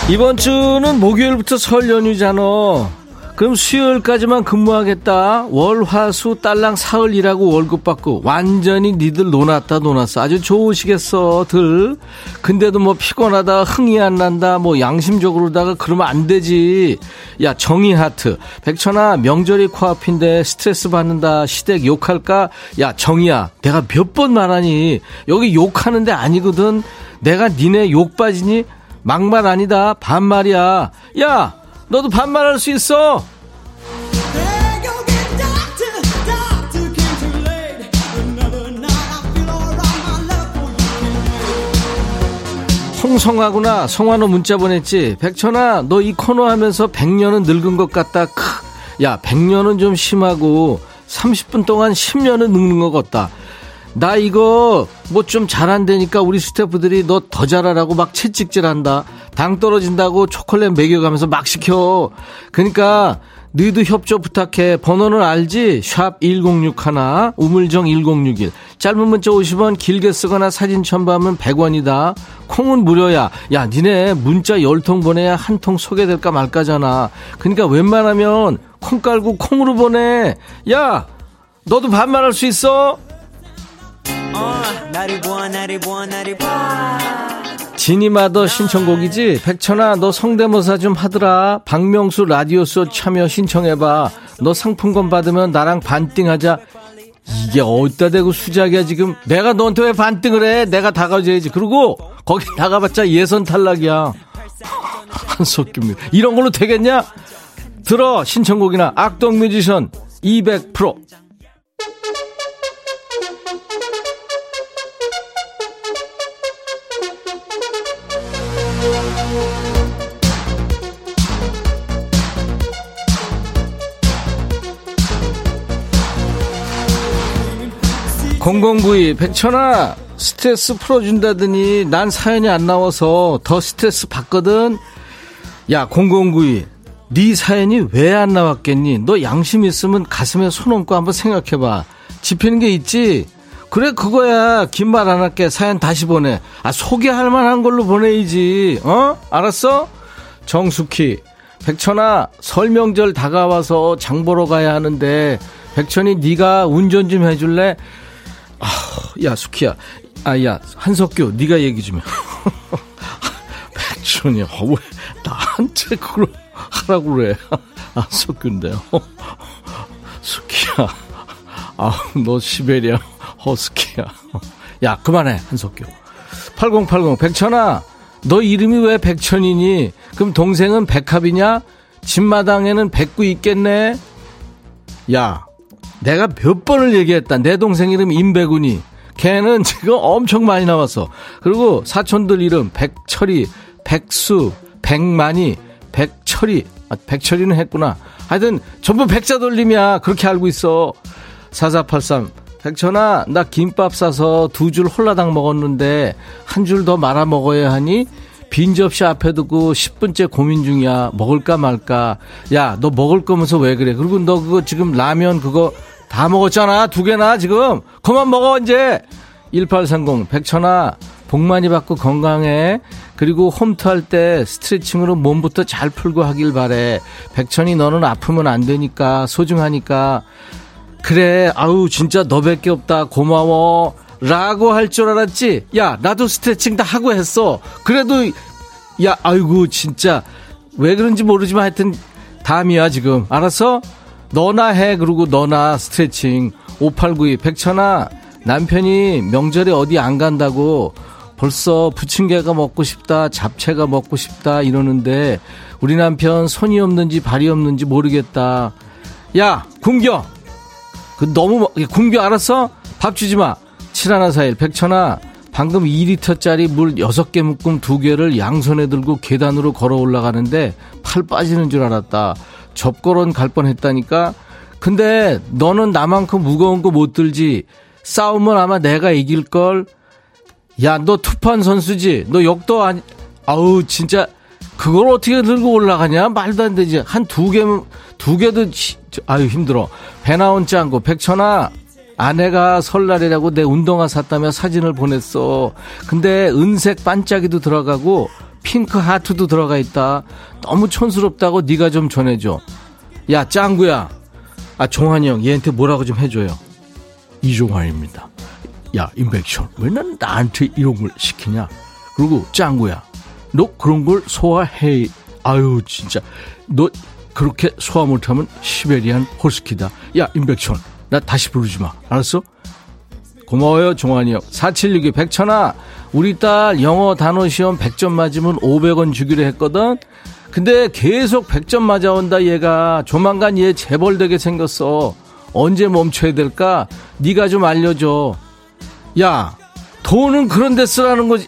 이번 주는 목요일부터 설 연휴잖아. 그럼 수요일까지만 근무하겠다. 월, 화, 수, 딸랑 사흘 일하고 월급 받고 완전히 니들 놀았다 놀았어. 아주 좋으시겠어, 들. 근데도 뭐 피곤하다, 흥이 안 난다, 뭐 양심적으로다가 그러면 안 되지. 야, 정의 하트. 백천아, 명절이 코앞인데 스트레스 받는다. 시댁 욕할까? 야, 정의야. 내가 몇 번 말하니. 여기 욕하는데 아니거든. 내가 니네 욕 빠지니? 막말 아니다. 반말이야. 야, 너도 반말할 수 있어. 홍성하구나. 성환호 문자 보냈지. 백천아, 너 이 코너 하면서 100년은 늙은 것 같다. 크. 야, 100년은 좀 심하고 30분 동안 10년은 늙는 것 같다. 나 이거 뭐 좀 잘한다니까 우리 스태프들이 너 더 잘하라고 막 채찍질한다. 당 떨어진다고 초콜릿 먹여가면서 막 시켜. 그러니까 너희도 협조 부탁해. 번호는 알지? 샵 1061, 우물정 1061. 짧은 문자 50원, 길게 쓰거나 사진 첨부하면 100원이다. 콩은 무료야. 야, 니네 문자 10통 보내야 한 통 소개될까 말까잖아. 그러니까 웬만하면 콩 깔고 콩으로 보내. 야, 너도 반말할 수 있어? 지니마더 신청곡이지? 백천아, 너 성대모사 좀 하더라. 박명수 라디오쇼 참여 신청해봐. 너 상품권 받으면 나랑 반띵하자. 이게 어디다 대고 수작이야, 지금. 내가 너한테 왜 반띵을 해? 내가 다가줘야지. 그리고 거기 나가봤자 예선 탈락이야. 한석규입니다. 이런 걸로 되겠냐? 들어, 신청곡이나 악동 뮤지션 200%. 공공구이 백천아 스트레스 풀어준다더니 난 사연이 안 나와서 더 스트레스 받거든. 야 공공구이 네 사연이 왜 안 나왔겠니? 너 양심 있으면 가슴에 손 얹고 한번 생각해봐. 집히는 게 있지? 그래 그거야. 긴 말 안 할게. 사연 다시 보내. 아 소개할 만한 걸로 보내야지. 어? 알았어? 정숙희 백천아 설 명절 다가와서 장 보러 가야 하는데 백천이 네가 운전 좀 해줄래 아, 야, 수키야. 아, 야, 한석규, 네가 얘기 좀 해. 백천이, 아, 왜 나한테 그걸 하라고 그래. 한석규인데요. 아, 너 시베리아 허스키야. 야, 그만해, 한석규. 8080, 백천아, 너 이름이 왜 백천이니? 그럼 동생은 백합이냐? 집마당에는 백구 있겠네? 야, 내가 몇 번을 얘기했다. 내 동생 이름 임백운이. 걔는 지금 엄청 많이 나왔어. 그리고 사촌들 이름 백철이, 백수, 백만이, 백철이. 아, 백철이는 했구나. 하여튼 전부 백자 돌림이야. 그렇게 알고 있어. 4483. 백천아, 나 김밥 싸서 두 줄 홀라당 먹었는데 한 줄 더 말아 먹어야 하니? 빈 접시 앞에 두고 10분째 고민 중이야. 먹을까 말까. 야, 너 먹을 거면서 왜 그래? 그리고 너 그거 지금 라면 그거 다 먹었잖아. 두 개나 지금. 그만 먹어 이제. 1830 백천아 복 많이 받고 건강해. 그리고 홈트 할 때 스트레칭으로 몸부터 잘 풀고 하길 바래. 백천이 너는 아프면 안 되니까 소중하니까. 그래 아우 진짜 너밖에 없다 고마워. 라고 할 줄 알았지? 야, 나도 스트레칭 다 하고 했어. 그래도, 야, 아이고, 진짜. 왜 그런지 모르지만 하여튼, 다음이야, 지금. 알았어? 너나 해 그러고 너나 스트레칭. 5892 백천아 남편이 명절에 어디 안 간다고 벌써 부침개가 먹고 싶다 잡채가 먹고 싶다 이러는데 우리 남편 손이 없는지 발이 없는지 모르겠다. 야 굶겨! 그 너무 굶겨 알았어? 밥 주지 마. 7141 백천아 방금 2리터짜리 물 6개 묶음 2개를 양손에 들고 계단으로 걸어 올라가는데 팔 빠지는 줄 알았다. 접거론 갈 뻔했다니까. 근데 너는 나만큼 무거운 거 못 들지. 싸우면 아마 내가 이길 걸. 야, 너 투판 선수지. 너 역도 아니. 아우 진짜 그걸 어떻게 들고 올라가냐? 말도 안 되지. 한 두 개면 두 개도 아유 힘들어. 배 나온 짱구 백천아 아내가 설날이라고 내 운동화 샀다며 사진을 보냈어. 근데 은색 반짝이도 들어가고 핑크 하트도 들어가 있다. 너무 촌스럽다고 네가 좀 전해줘. 야 짱구야. 아 종환이 형 얘한테 뭐라고 좀 해줘요. 이종환입니다. 야 임백천 왜난 나한테 이런 걸 시키냐? 그리고 짱구야. 너 그런 걸 소화해. 아유 진짜 너 그렇게 소화 못하면 시베리안 호스키다. 야 임백천 나 다시 부르지 마. 알았어? 고마워요, 종환이 형. 476이 백천아, 우리 딸 영어 단어 시험 100점 맞으면 500원 주기로 했거든? 근데 계속 100점 맞아온다, 얘가. 조만간 얘 재벌되게 생겼어. 언제 멈춰야 될까? 네가 좀 알려줘. 야, 돈은 그런 데 쓰라는 거지.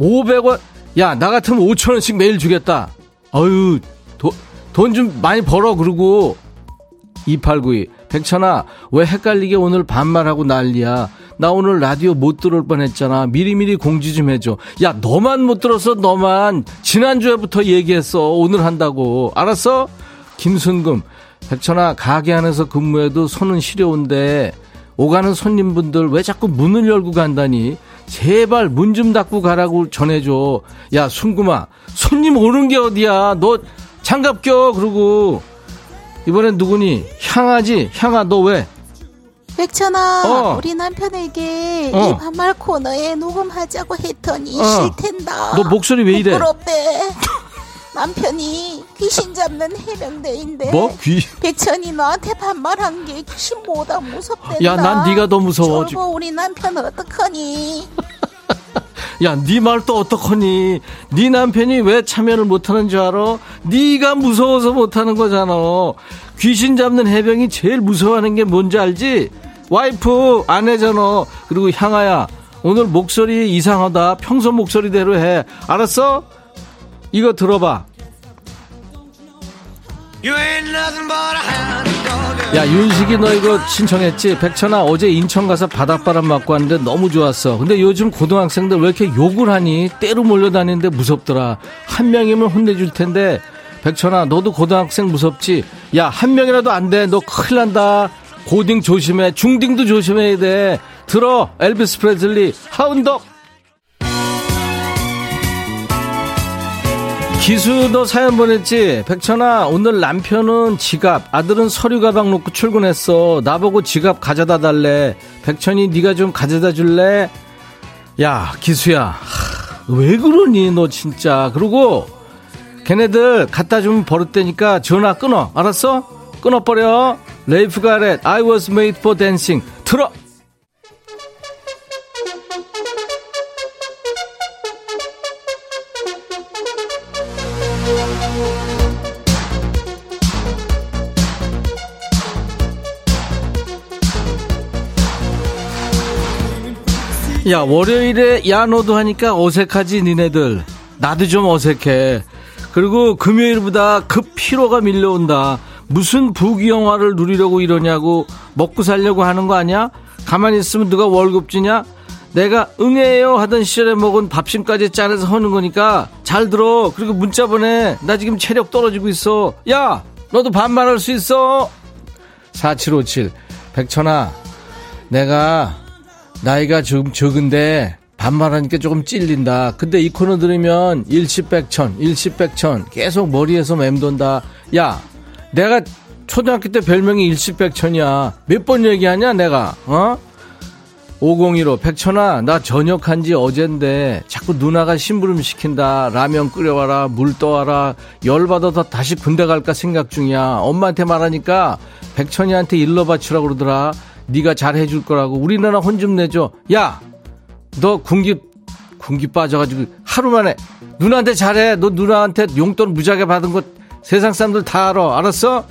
500원? 야, 나 같으면 5천 원씩 매일 주겠다. 어유 돈 좀 많이 벌어, 그러고. 2892. 백천아, 왜 헷갈리게 오늘 반말하고 난리야? 나 오늘 라디오 못 들을 뻔 했잖아. 미리미리 공지 좀 해줘. 야, 너만 못 들었어, 너만. 지난주에부터 얘기했어. 오늘 한다고. 알았어? 김순금. 백천아, 가게 안에서 근무해도 손은 시려운데, 오가는 손님분들 왜 자꾸 문을 열고 간다니? 제발 문 좀 닫고 가라고 전해줘. 야, 순금아. 손님 오는 게 어디야? 너 장갑 껴, 그러고. 이번엔 누구니? 향아지? 향아 너 왜? 백천아 어. 우리 남편에게 어. 이 반말 코너에 녹음하자고 했더니 어. 싫댄다 너 목소리 왜 이래? 부끄럽대 남편이 귀신 잡는 해병대인데 뭐? 귀? 백천이 너한테 반말한 게 귀신보다 무섭댄다 야 난 네가 더 무서워 저거 우리 남편 어떡하니 야, 네 말 또 어떡하니? 네 남편이 왜 참여를 못하는 줄 알아? 네가 무서워서 못하는 거잖아. 귀신 잡는 해병이 제일 무서워하는 게 뭔지 알지? 와이프, 아내잖아. 그리고 향아야, 오늘 목소리 이상하다. 평소 목소리대로 해. 알았어? 이거 들어봐. 야 윤식이 너 이거 신청했지? 백천아 어제 인천 가서 바닷바람 맞고 왔는데 너무 좋았어 근데 요즘 고등학생들 왜 이렇게 욕을 하니? 때로 몰려다니는데 무섭더라 한 명이면 혼내줄 텐데 백천아 너도 고등학생 무섭지? 야 한 명이라도 안 돼. 너 큰일 난다. 고딩 조심해. 중딩도 조심해야 돼. 들어 엘비스 프레슬리. 하운덕. 기수 너 사연 보냈지? 백천아 오늘 남편은 지갑 아들은 서류 가방 놓고 출근했어. 나보고 지갑 가져다 달래. 백천이 네가 좀 가져다 줄래? 야 기수야. 하, 왜 그러니 너 진짜. 그리고 걔네들 갖다 주면 버릇되니까 전화 끊어. 알았어? 끊어버려. 레이프 가렛 I was made for dancing. 틀어. 야 월요일에 야 너도 하니까 어색하지 니네들. 나도 좀 어색해 그리고 금요일보다 급 피로가 밀려온다. 무슨 부귀영화를 누리려고 이러냐고 먹고 살려고 하는 거 아니야? 가만히 있으면 누가 월급 주냐? 내가 응해요 하던 시절에 먹은 밥심까지 짜내서 하는 거니까 잘 들어. 그리고 문자 보내. 나 지금 체력 떨어지고 있어. 야 너도 반말할 수 있어. 4757 백천아 내가 나이가 좀 적은데 반말하니까 조금 찔린다. 근데 이 코너 들으면 일시백천, 일시백천 계속 머리에서 맴돈다. 야, 내가 초등학교 때 별명이 일시백천이야. 몇 번 얘기하냐 내가? 어? 5015 백천아 나 전역한 지 어젠데 자꾸 누나가 심부름 시킨다 라면 끓여와라 물 떠와라 열받아서 다시 군대 갈까 생각 중이야 엄마한테 말하니까 백천이한테 일러 바치라고 그러더라 네가 잘 해줄 거라고 우리 누나 혼 좀 내줘 야 너 군기 군기 빠져가지고 하루 만에 누나한테 잘해 너 누나한테 용돈 무지하게 받은 거 세상 사람들 다 알아 알았어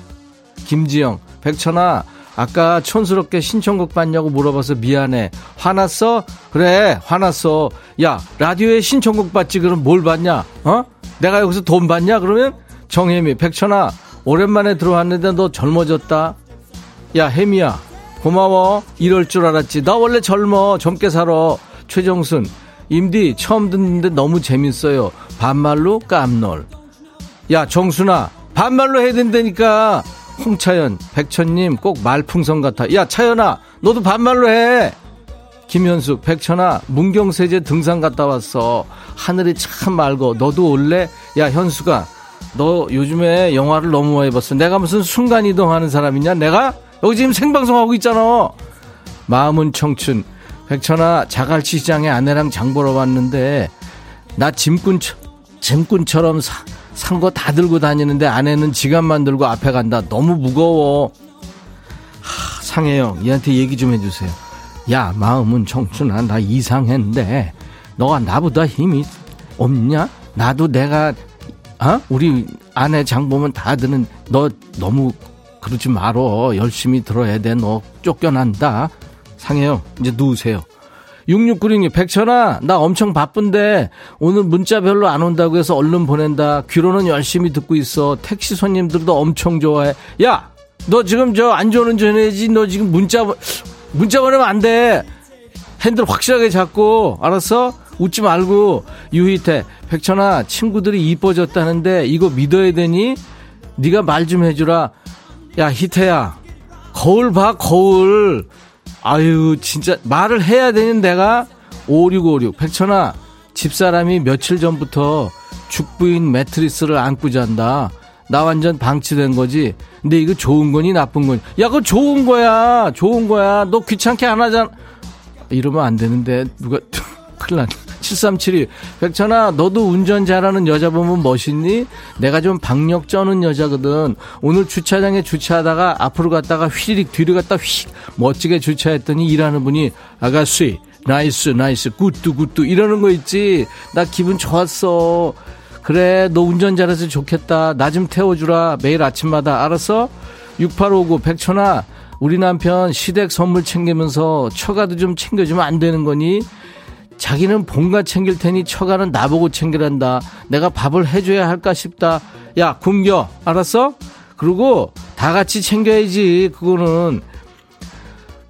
김지영 백천아 아까 촌스럽게 신청곡 받냐고 물어봐서 미안해. 화났어? 그래, 화났어. 야, 라디오에 신청곡 받지, 그럼 뭘 받냐? 어? 내가 여기서 돈 받냐? 그러면 정혜미, 백천아, 오랜만에 들어왔는데 너 젊어졌다. 야, 혜미야, 고마워. 이럴 줄 알았지. 나 원래 젊어. 젊게 살아. 최정순, 임디, 처음 듣는데 너무 재밌어요. 반말로 깜놀. 야, 정순아, 반말로 해야 된다니까. 홍차연, 백천님 꼭 말풍선 같아. 야, 차연아, 너도 반말로 해. 김현숙, 백천아, 문경세제 등산 갔다 왔어. 하늘이 참 맑어. 너도 올래? 야, 현수가, 너 요즘에 영화를 너무 많이 봤어. 내가 무슨 순간이동하는 사람이냐? 내가? 여기 지금 생방송하고 있잖아. 마음은 청춘. 백천아, 자갈치 시장에 아내랑 장 보러 왔는데, 나 짐꾼, 짐꾼처럼 사, 산거 다 들고 다니는데 아내는 지갑만 들고 앞에 간다. 너무 무거워. 하, 상해요. 얘한테 얘기 좀 해주세요. 야, 마음은 청춘아. 나 이상했는데, 너가 나보다 힘이 없냐? 나도 내가, 어? 우리 아내 장 보면 다 드는, 너 너무 그러지 말어. 열심히 들어야 돼. 너 쫓겨난다. 상해요. 이제 누우세요. 6696님, 백천아, 나 엄청 바쁜데, 오늘 문자 별로 안 온다고 해서 얼른 보낸다. 귀로는 열심히 듣고 있어. 택시 손님들도 엄청 좋아해. 야! 너 지금 저 안전운전 해야지. 너 지금 문자, 문자 보내면 안 돼. 핸들 확실하게 잡고, 알았어? 웃지 말고. 유희태, 백천아, 친구들이 이뻐졌다는데, 이거 믿어야 되니? 네가 말 좀 해주라. 야, 희태야. 거울 봐, 거울. 아유, 진짜 말을 해야 되는 내가 5656. 백천아, 집사람이 며칠 전부터 죽부인 매트리스를 안고 잔다. 나 완전 방치된 거지. 근데 이거 좋은 거니 나쁜 거니? 야, 그거 좋은 거야. 좋은 거야. 너 귀찮게 안 하잖아. 이러면 안 되는데 누가 큰일 났네. 7372. 백천아, 너도 운전 잘하는 여자 보면 멋있니? 내가 좀 박력 쩌는 여자거든. 오늘 주차장에 주차하다가 앞으로 갔다가 휘리릭 뒤로 갔다 휙 멋지게 주차했더니 일하는 분이 아가씨, nice, nice, good, good 이러는 거 있지. 나 기분 좋았어. 그래, 너 운전 잘해서 좋겠다. 나 좀 태워주라. 매일 아침마다. 알았어? 6859, 백천아, 우리 남편 시댁 선물 챙기면서 처가도 좀 챙겨주면 안 되는 거니? 자기는 본가 챙길 테니 처가는 나보고 챙기란다. 내가 밥을 해줘야 할까 싶다. 야, 굶겨. 알았어? 그리고 다 같이 챙겨야지. 그거는.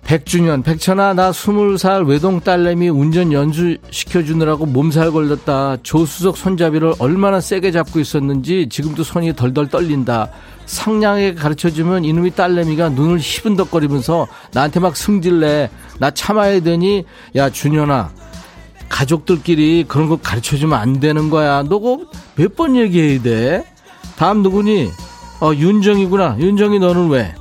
백주년, 백천아, 나 스물 살 외동 딸내미 운전 연수 시켜주느라고 몸살 걸렸다. 조수석 손잡이를 얼마나 세게 잡고 있었는지 지금도 손이 덜덜 떨린다. 상냥하게 가르쳐주면 이놈이 딸내미가 눈을 희분덕거리면서 나한테 막 승질내. 나 참아야 되니? 야, 준현아. 가족들끼리 그런 거 가르쳐 주면 안 되는 거야. 너가 몇번 얘기해야 돼? 다음 누구니? 어, 윤정이구나. 윤정이 너는 왜?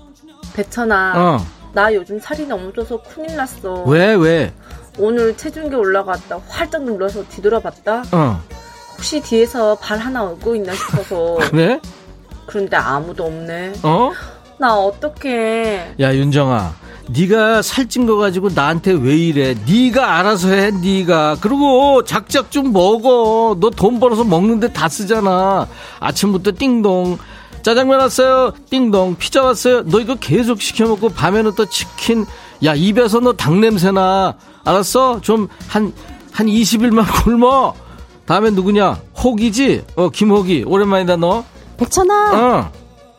배천아. 어. 나 요즘 살이 너무 쪄서 큰일 났어. 왜, 왜? 오늘 체중계 올라갔다 활짝 눌러서 뒤돌아봤다. 어. 혹시 뒤에서 발 하나 얹고 있나 싶어서. 그래? 그런데 아무도 없네. 어? 나 어떡해. 야, 윤정아. 네가 살찐 거 가지고 나한테 왜 이래? 네가 알아서 해, 네가. 그리고 작작 좀 먹어. 너 돈 벌어서 먹는데 다 쓰잖아. 아침부터 띵동. 짜장면 왔어요. 띵동. 피자 왔어요. 너 이거 계속 시켜 먹고 밤에는 또 치킨. 야, 입에서 너 닭 냄새나. 알았어? 좀 한한 20일만 굶어. 다음에 누구냐? 혹이지? 어, 김혹이. 오랜만이다 너. 백천아. 어.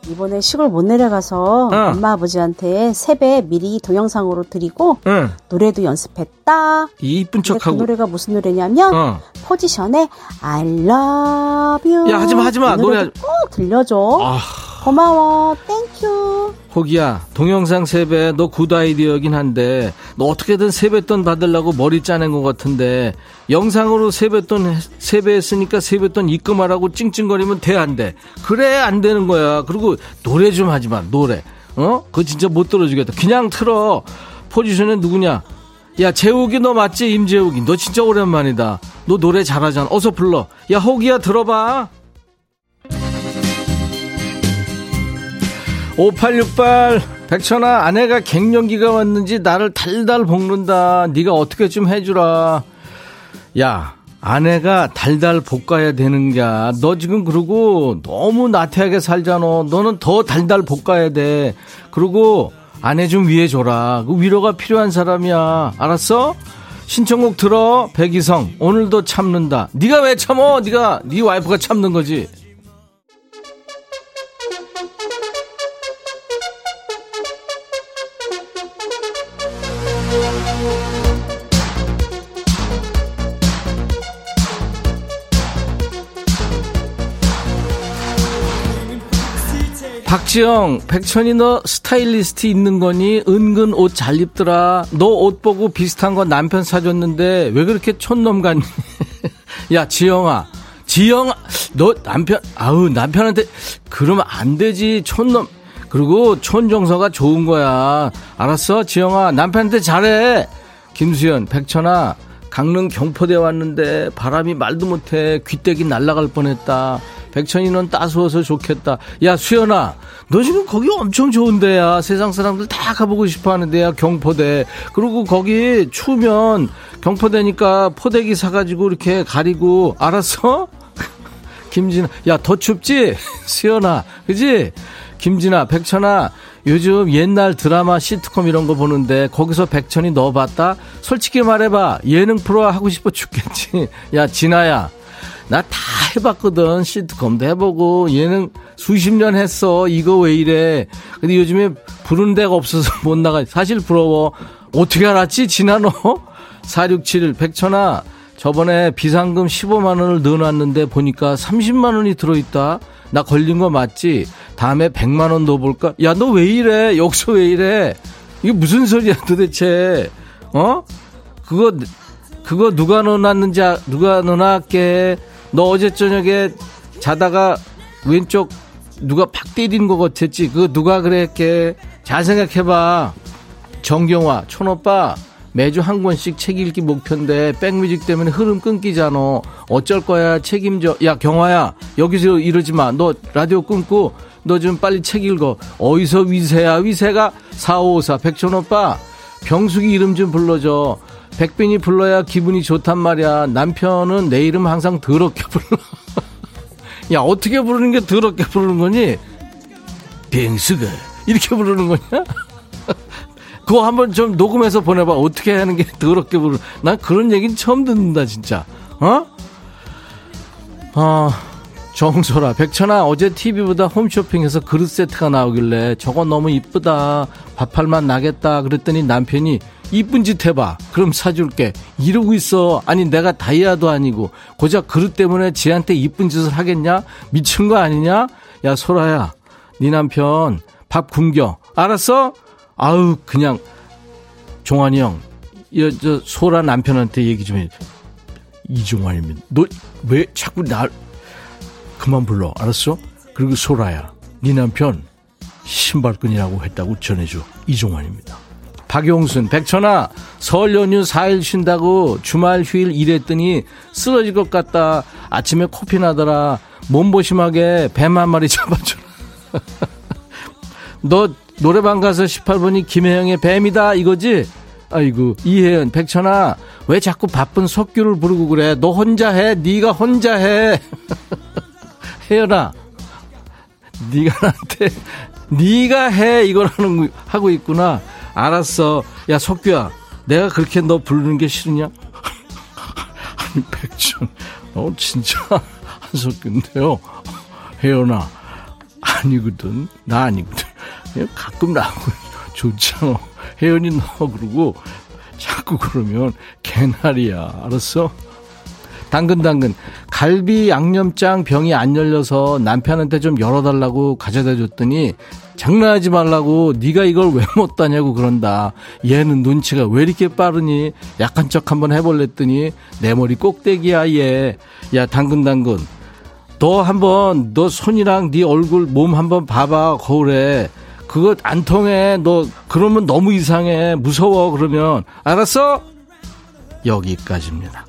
이번에 시골 못 내려가서 어. 엄마 아버지한테 세배 미리 동영상으로 드리고 응. 노래도 연습했다. 이쁜 척하고. 그 노래가 무슨 노래냐면 어. 포지션의 I love you. 야 하지마 하지마 그 노래 꼭 들려줘. 아. 고마워. Thank you. 호기야, 동영상 세배 너 good idea긴 한데 너 어떻게든 세뱃돈 받으려고 머리 짜낸 것 같은데 영상으로 세뱃돈 세배했으니까 세뱃돈 입금하라고 찡찡거리면 돼 안 돼? 그래 안 되는 거야. 그리고 노래 좀 하지 마. 노래. 어? 그거 진짜 못 들어주겠다. 그냥 틀어. 포지션은 누구냐? 야, 재욱이 너 맞지? 임재욱이. 너 진짜 오랜만이다. 너 노래 잘하잖아. 어서 불러. 야, 호기야 들어봐. 5868 백천아 아내가 갱년기가 왔는지 나를 달달 볶는다 네가 어떻게 좀 해주라 야 아내가 달달 볶아야 되는 거야 너 지금 그러고 너무 나태하게 살잖아 너는 더 달달 볶아야 돼 그리고 아내 좀 위해 줘라. 그 위로가 필요한 사람이야. 알았어? 신청곡 들어. 백이성. 오늘도 참는다. 네가 왜 참어? 네가 네 와이프가 참는 거지. 박지영, 백천이 너 스타일리스트 있는 거니? 은근 옷 잘 입더라. 너 옷 보고 비슷한 거 남편 사줬는데 왜 그렇게 촌놈 같니? 야, 지영아. 지영아, 너 남편, 아우, 남편한테 그러면 안 되지. 촌놈. 그리고 촌정서가 좋은 거야. 알았어? 지영아, 남편한테 잘해. 김수현, 백천아, 강릉 경포대 왔는데 바람이 말도 못해. 귀때기 날아갈 뻔했다. 백천이는 따스워서 좋겠다. 야, 수연아, 너 지금 거기 엄청 좋은 데야. 세상 사람들 다 가보고 싶어 하는 데야, 경포대. 그리고 거기 추우면 경포대니까 포대기 사가지고 이렇게 가리고, 알았어? 김진아, 야, 더 춥지? 수연아, 그지? 김진아, 백천아, 요즘 옛날 드라마 시트콤 이런 거 보는데 거기서 백천이 너 봤다? 솔직히 말해봐. 예능 프로 하고 싶어 죽겠지. 야, 진아야. 나 다 해봤거든. 시트콤도 해보고 얘는 수십 년 했어. 이거 왜 이래. 근데 요즘에 부른 데가 없어서 못 나가. 사실 부러워. 어떻게 알았지? 지난 너? 467 백천아 저번에 비상금 15만 원을 넣어놨는데 보니까 30만 원이 들어있다. 나 걸린 거 맞지? 다음에 100만 원 넣어볼까? 야 너 왜 이래? 여기서 왜 이래? 이게 무슨 소리야 도대체? 어? 그거 그거 누가 넣어놨는지 아, 누가 넣어놨게? 너 어제 저녁에 자다가 왼쪽 누가 팍 때리는 것 같았지? 그거 누가 그랬게? 잘 생각해봐. 정경화, 촌오빠, 매주 한 권씩 책 읽기 목표인데 백뮤직 때문에 흐름 끊기잖아. 어쩔 거야 책임져. 야 경화야 여기서 이러지 마. 너 라디오 끊고 너 좀 빨리 책 읽어. 어디서 위세야 위세가 4554 백촌오빠 병숙이 이름 좀 불러줘. 백빈이 불러야 기분이 좋단 말이야. 남편은 내 이름 항상 더럽게 불러. 야, 어떻게 부르는 게 더럽게 부르는 거니? 뱅스가 이렇게 부르는 거냐? 그거 한번 좀 녹음해서 보내봐. 어떻게 하는 게 더럽게 부르. 난 그런 얘기는 처음 듣는다, 진짜. 어? 아, 정소라, 백천아, 어제 TV보다 홈쇼핑에서 그릇 세트가 나오길래 저거 너무 이쁘다. 밥할만 나겠다. 그랬더니 남편이 이쁜 짓 해봐. 그럼 사줄게. 이러고 있어. 아니, 내가 다이아도 아니고, 고작 그릇 때문에 지한테 이쁜 짓을 하겠냐? 미친 거 아니냐? 야, 소라야. 네 남편 밥 굶겨. 알았어? 아우, 그냥, 종환이 형. 여, 저, 소라 남편한테 얘기 좀 해. 이종환이면, 너 왜 자꾸 날, 그만 불러. 알았어? 그리고 소라야. 네 남편 신발끈이라고 했다고 전해줘. 이종환입니다. 박용순, 백천아, 설 연휴 4일 쉰다고 주말 휴일 일했더니 쓰러질 것 같다. 아침에 코피 나더라. 몸보심하게 뱀 한 마리 잡아줘라. 너 노래방 가서 18번이 김혜영의 뱀이다 이거지? 아이고 이혜연 백천아 왜 자꾸 바쁜 석규를 부르고 그래 너 혼자 해 네가 혼자 해 혜연아 네가 나한테 네가 해 이거라는 하고 있구나 알았어. 야, 석규야. 내가 그렇게 너 부르는 게 싫으냐? 아니, 백준. 어, 진짜 한석규인데요. 혜연아. 아니거든. 나 아니거든. 가끔 나하고 좋잖아. 혜연이 너 그러고 자꾸 그러면 개나리야. 알았어? 당근당근 갈비 양념장 병이 안 열려서 남편한테 좀 열어달라고 가져다 줬더니 장난하지 말라고 네가 이걸 왜못 다냐고 그런다. 얘는 눈치가 왜 이렇게 빠르니? 약한 척 한번 해볼랬더니 내 머리 꼭대기야 얘. 야 당근당근. 너 한번 너 손이랑 네 얼굴 몸 한번 봐봐 거울에. 그거 안 통해. 너 그러면 너무 이상해. 무서워 그러면 알았어? 여기까지입니다.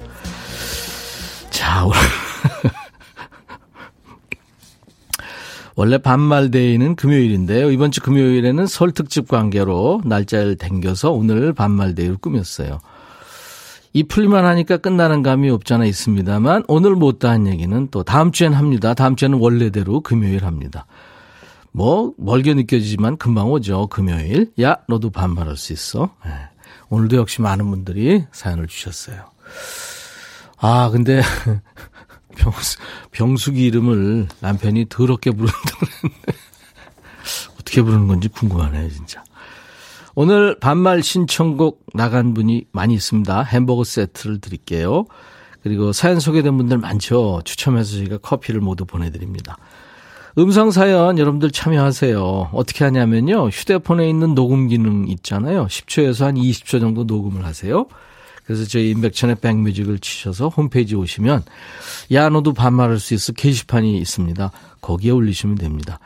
자 오늘. 원래 반말데이는 금요일인데요. 이번 주 금요일에는 설 특집 관계로 날짜를 댕겨서 오늘 반말데이를 꾸몄어요. 이 풀만 하니까 끝나는 감이 없잖아 있습니다만 오늘 못다 한 얘기는 또 다음 주엔 합니다. 다음 주에는 원래대로 금요일 합니다. 뭐 멀게 느껴지지만 금방 오죠. 금요일. 야 너도 반말할 수 있어. 네. 오늘도 역시 많은 분들이 사연을 주셨어요. 아 근데 병수, 병숙이 이름을 남편이 더럽게 부른다고 그랬는데 어떻게 부르는 건지 궁금하네요 진짜. 오늘 반말 신청곡 나간 분이 많이 있습니다. 햄버거 세트를 드릴게요. 그리고 사연 소개된 분들 많죠. 추첨해서 저희가 커피를 모두 보내드립니다. 음성 사연 여러분들 참여하세요. 어떻게 하냐면요. 휴대폰에 있는 녹음 기능 있잖아요. 10초에서 한 20초 정도 녹음을 하세요. 그래서 저희 인백천의 백뮤직을 치셔서 홈페이지 오시면 야 너도 반말할 수 있어 게시판이 있습니다. 거기에 올리시면 됩니다.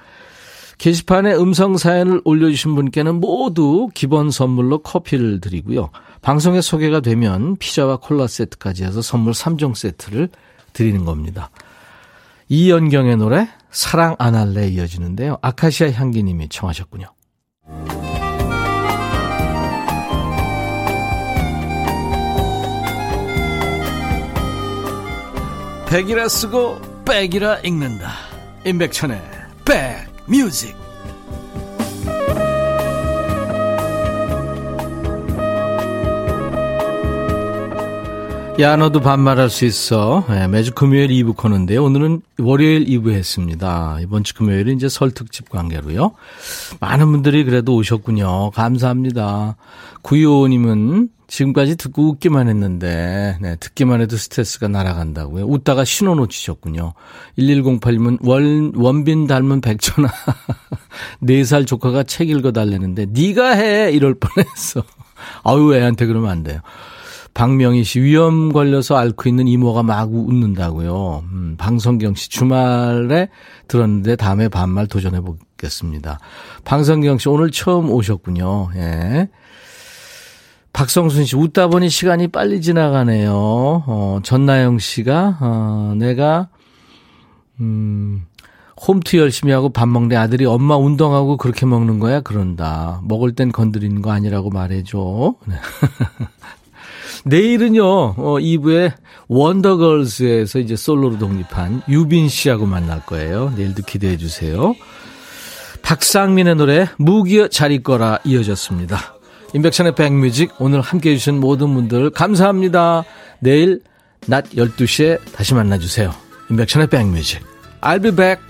게시판에 음성 사연을 올려주신 분께는 모두 기본 선물로 커피를 드리고요. 방송에 소개가 되면 피자와 콜라 세트까지 해서 선물 3종 세트를 드리는 겁니다. 이연경의 노래 사랑 안 할래 이어지는데요. 아카시아 향기님이 청하셨군요. 백이라 쓰고 백이라 읽는다. 임백천의 백뮤직. 야 너도 반말할 수 있어. 네, 매주 금요일 2부 코너인데요. 오늘은 월요일 2부 했습니다. 이번 주 금요일은 이제 설 특집 관계로요. 많은 분들이 그래도 오셨군요. 감사합니다. 구이호님은 지금까지 듣고 웃기만 했는데, 네, 듣기만 해도 스트레스가 날아간다고요. 웃다가 신호 놓치셨군요. 1108님은 원, 원빈 닮은 백천아. 4살 조카가 책 읽어달래는데, 네가 해! 이럴 뻔했어. 아유, 애한테 그러면 안 돼요. 박명희 씨 위험 걸려서 앓고 있는 이모가 막 웃는다고요. 음, 방성경 씨 주말에 들었는데 다음에 반말 도전해 보겠습니다. 방성경 씨 오늘 처음 오셨군요. 예. 박성순 씨 웃다 보니 시간이 빨리 지나가네요. 어, 전나영 씨가 어, 내가 음 홈트 열심히 하고 밥 먹는데 아들이 엄마 운동하고 그렇게 먹는 거야? 그런다. 먹을 땐 건드리는 거 아니라고 말해줘. 네. 내일은요, 어, 2부에 원더걸스에서 이제 솔로로 독립한 유빈 씨하고 만날 거예요. 내일도 기대해 주세요. 박상민의 노래 무기여 잘 있거라 이어졌습니다. 인백션의 백뮤직 오늘 함께 해주신 모든 분들 감사합니다. 내일 낮 12시에 다시 만나주세요. 인백션의 백뮤직. I'll be back.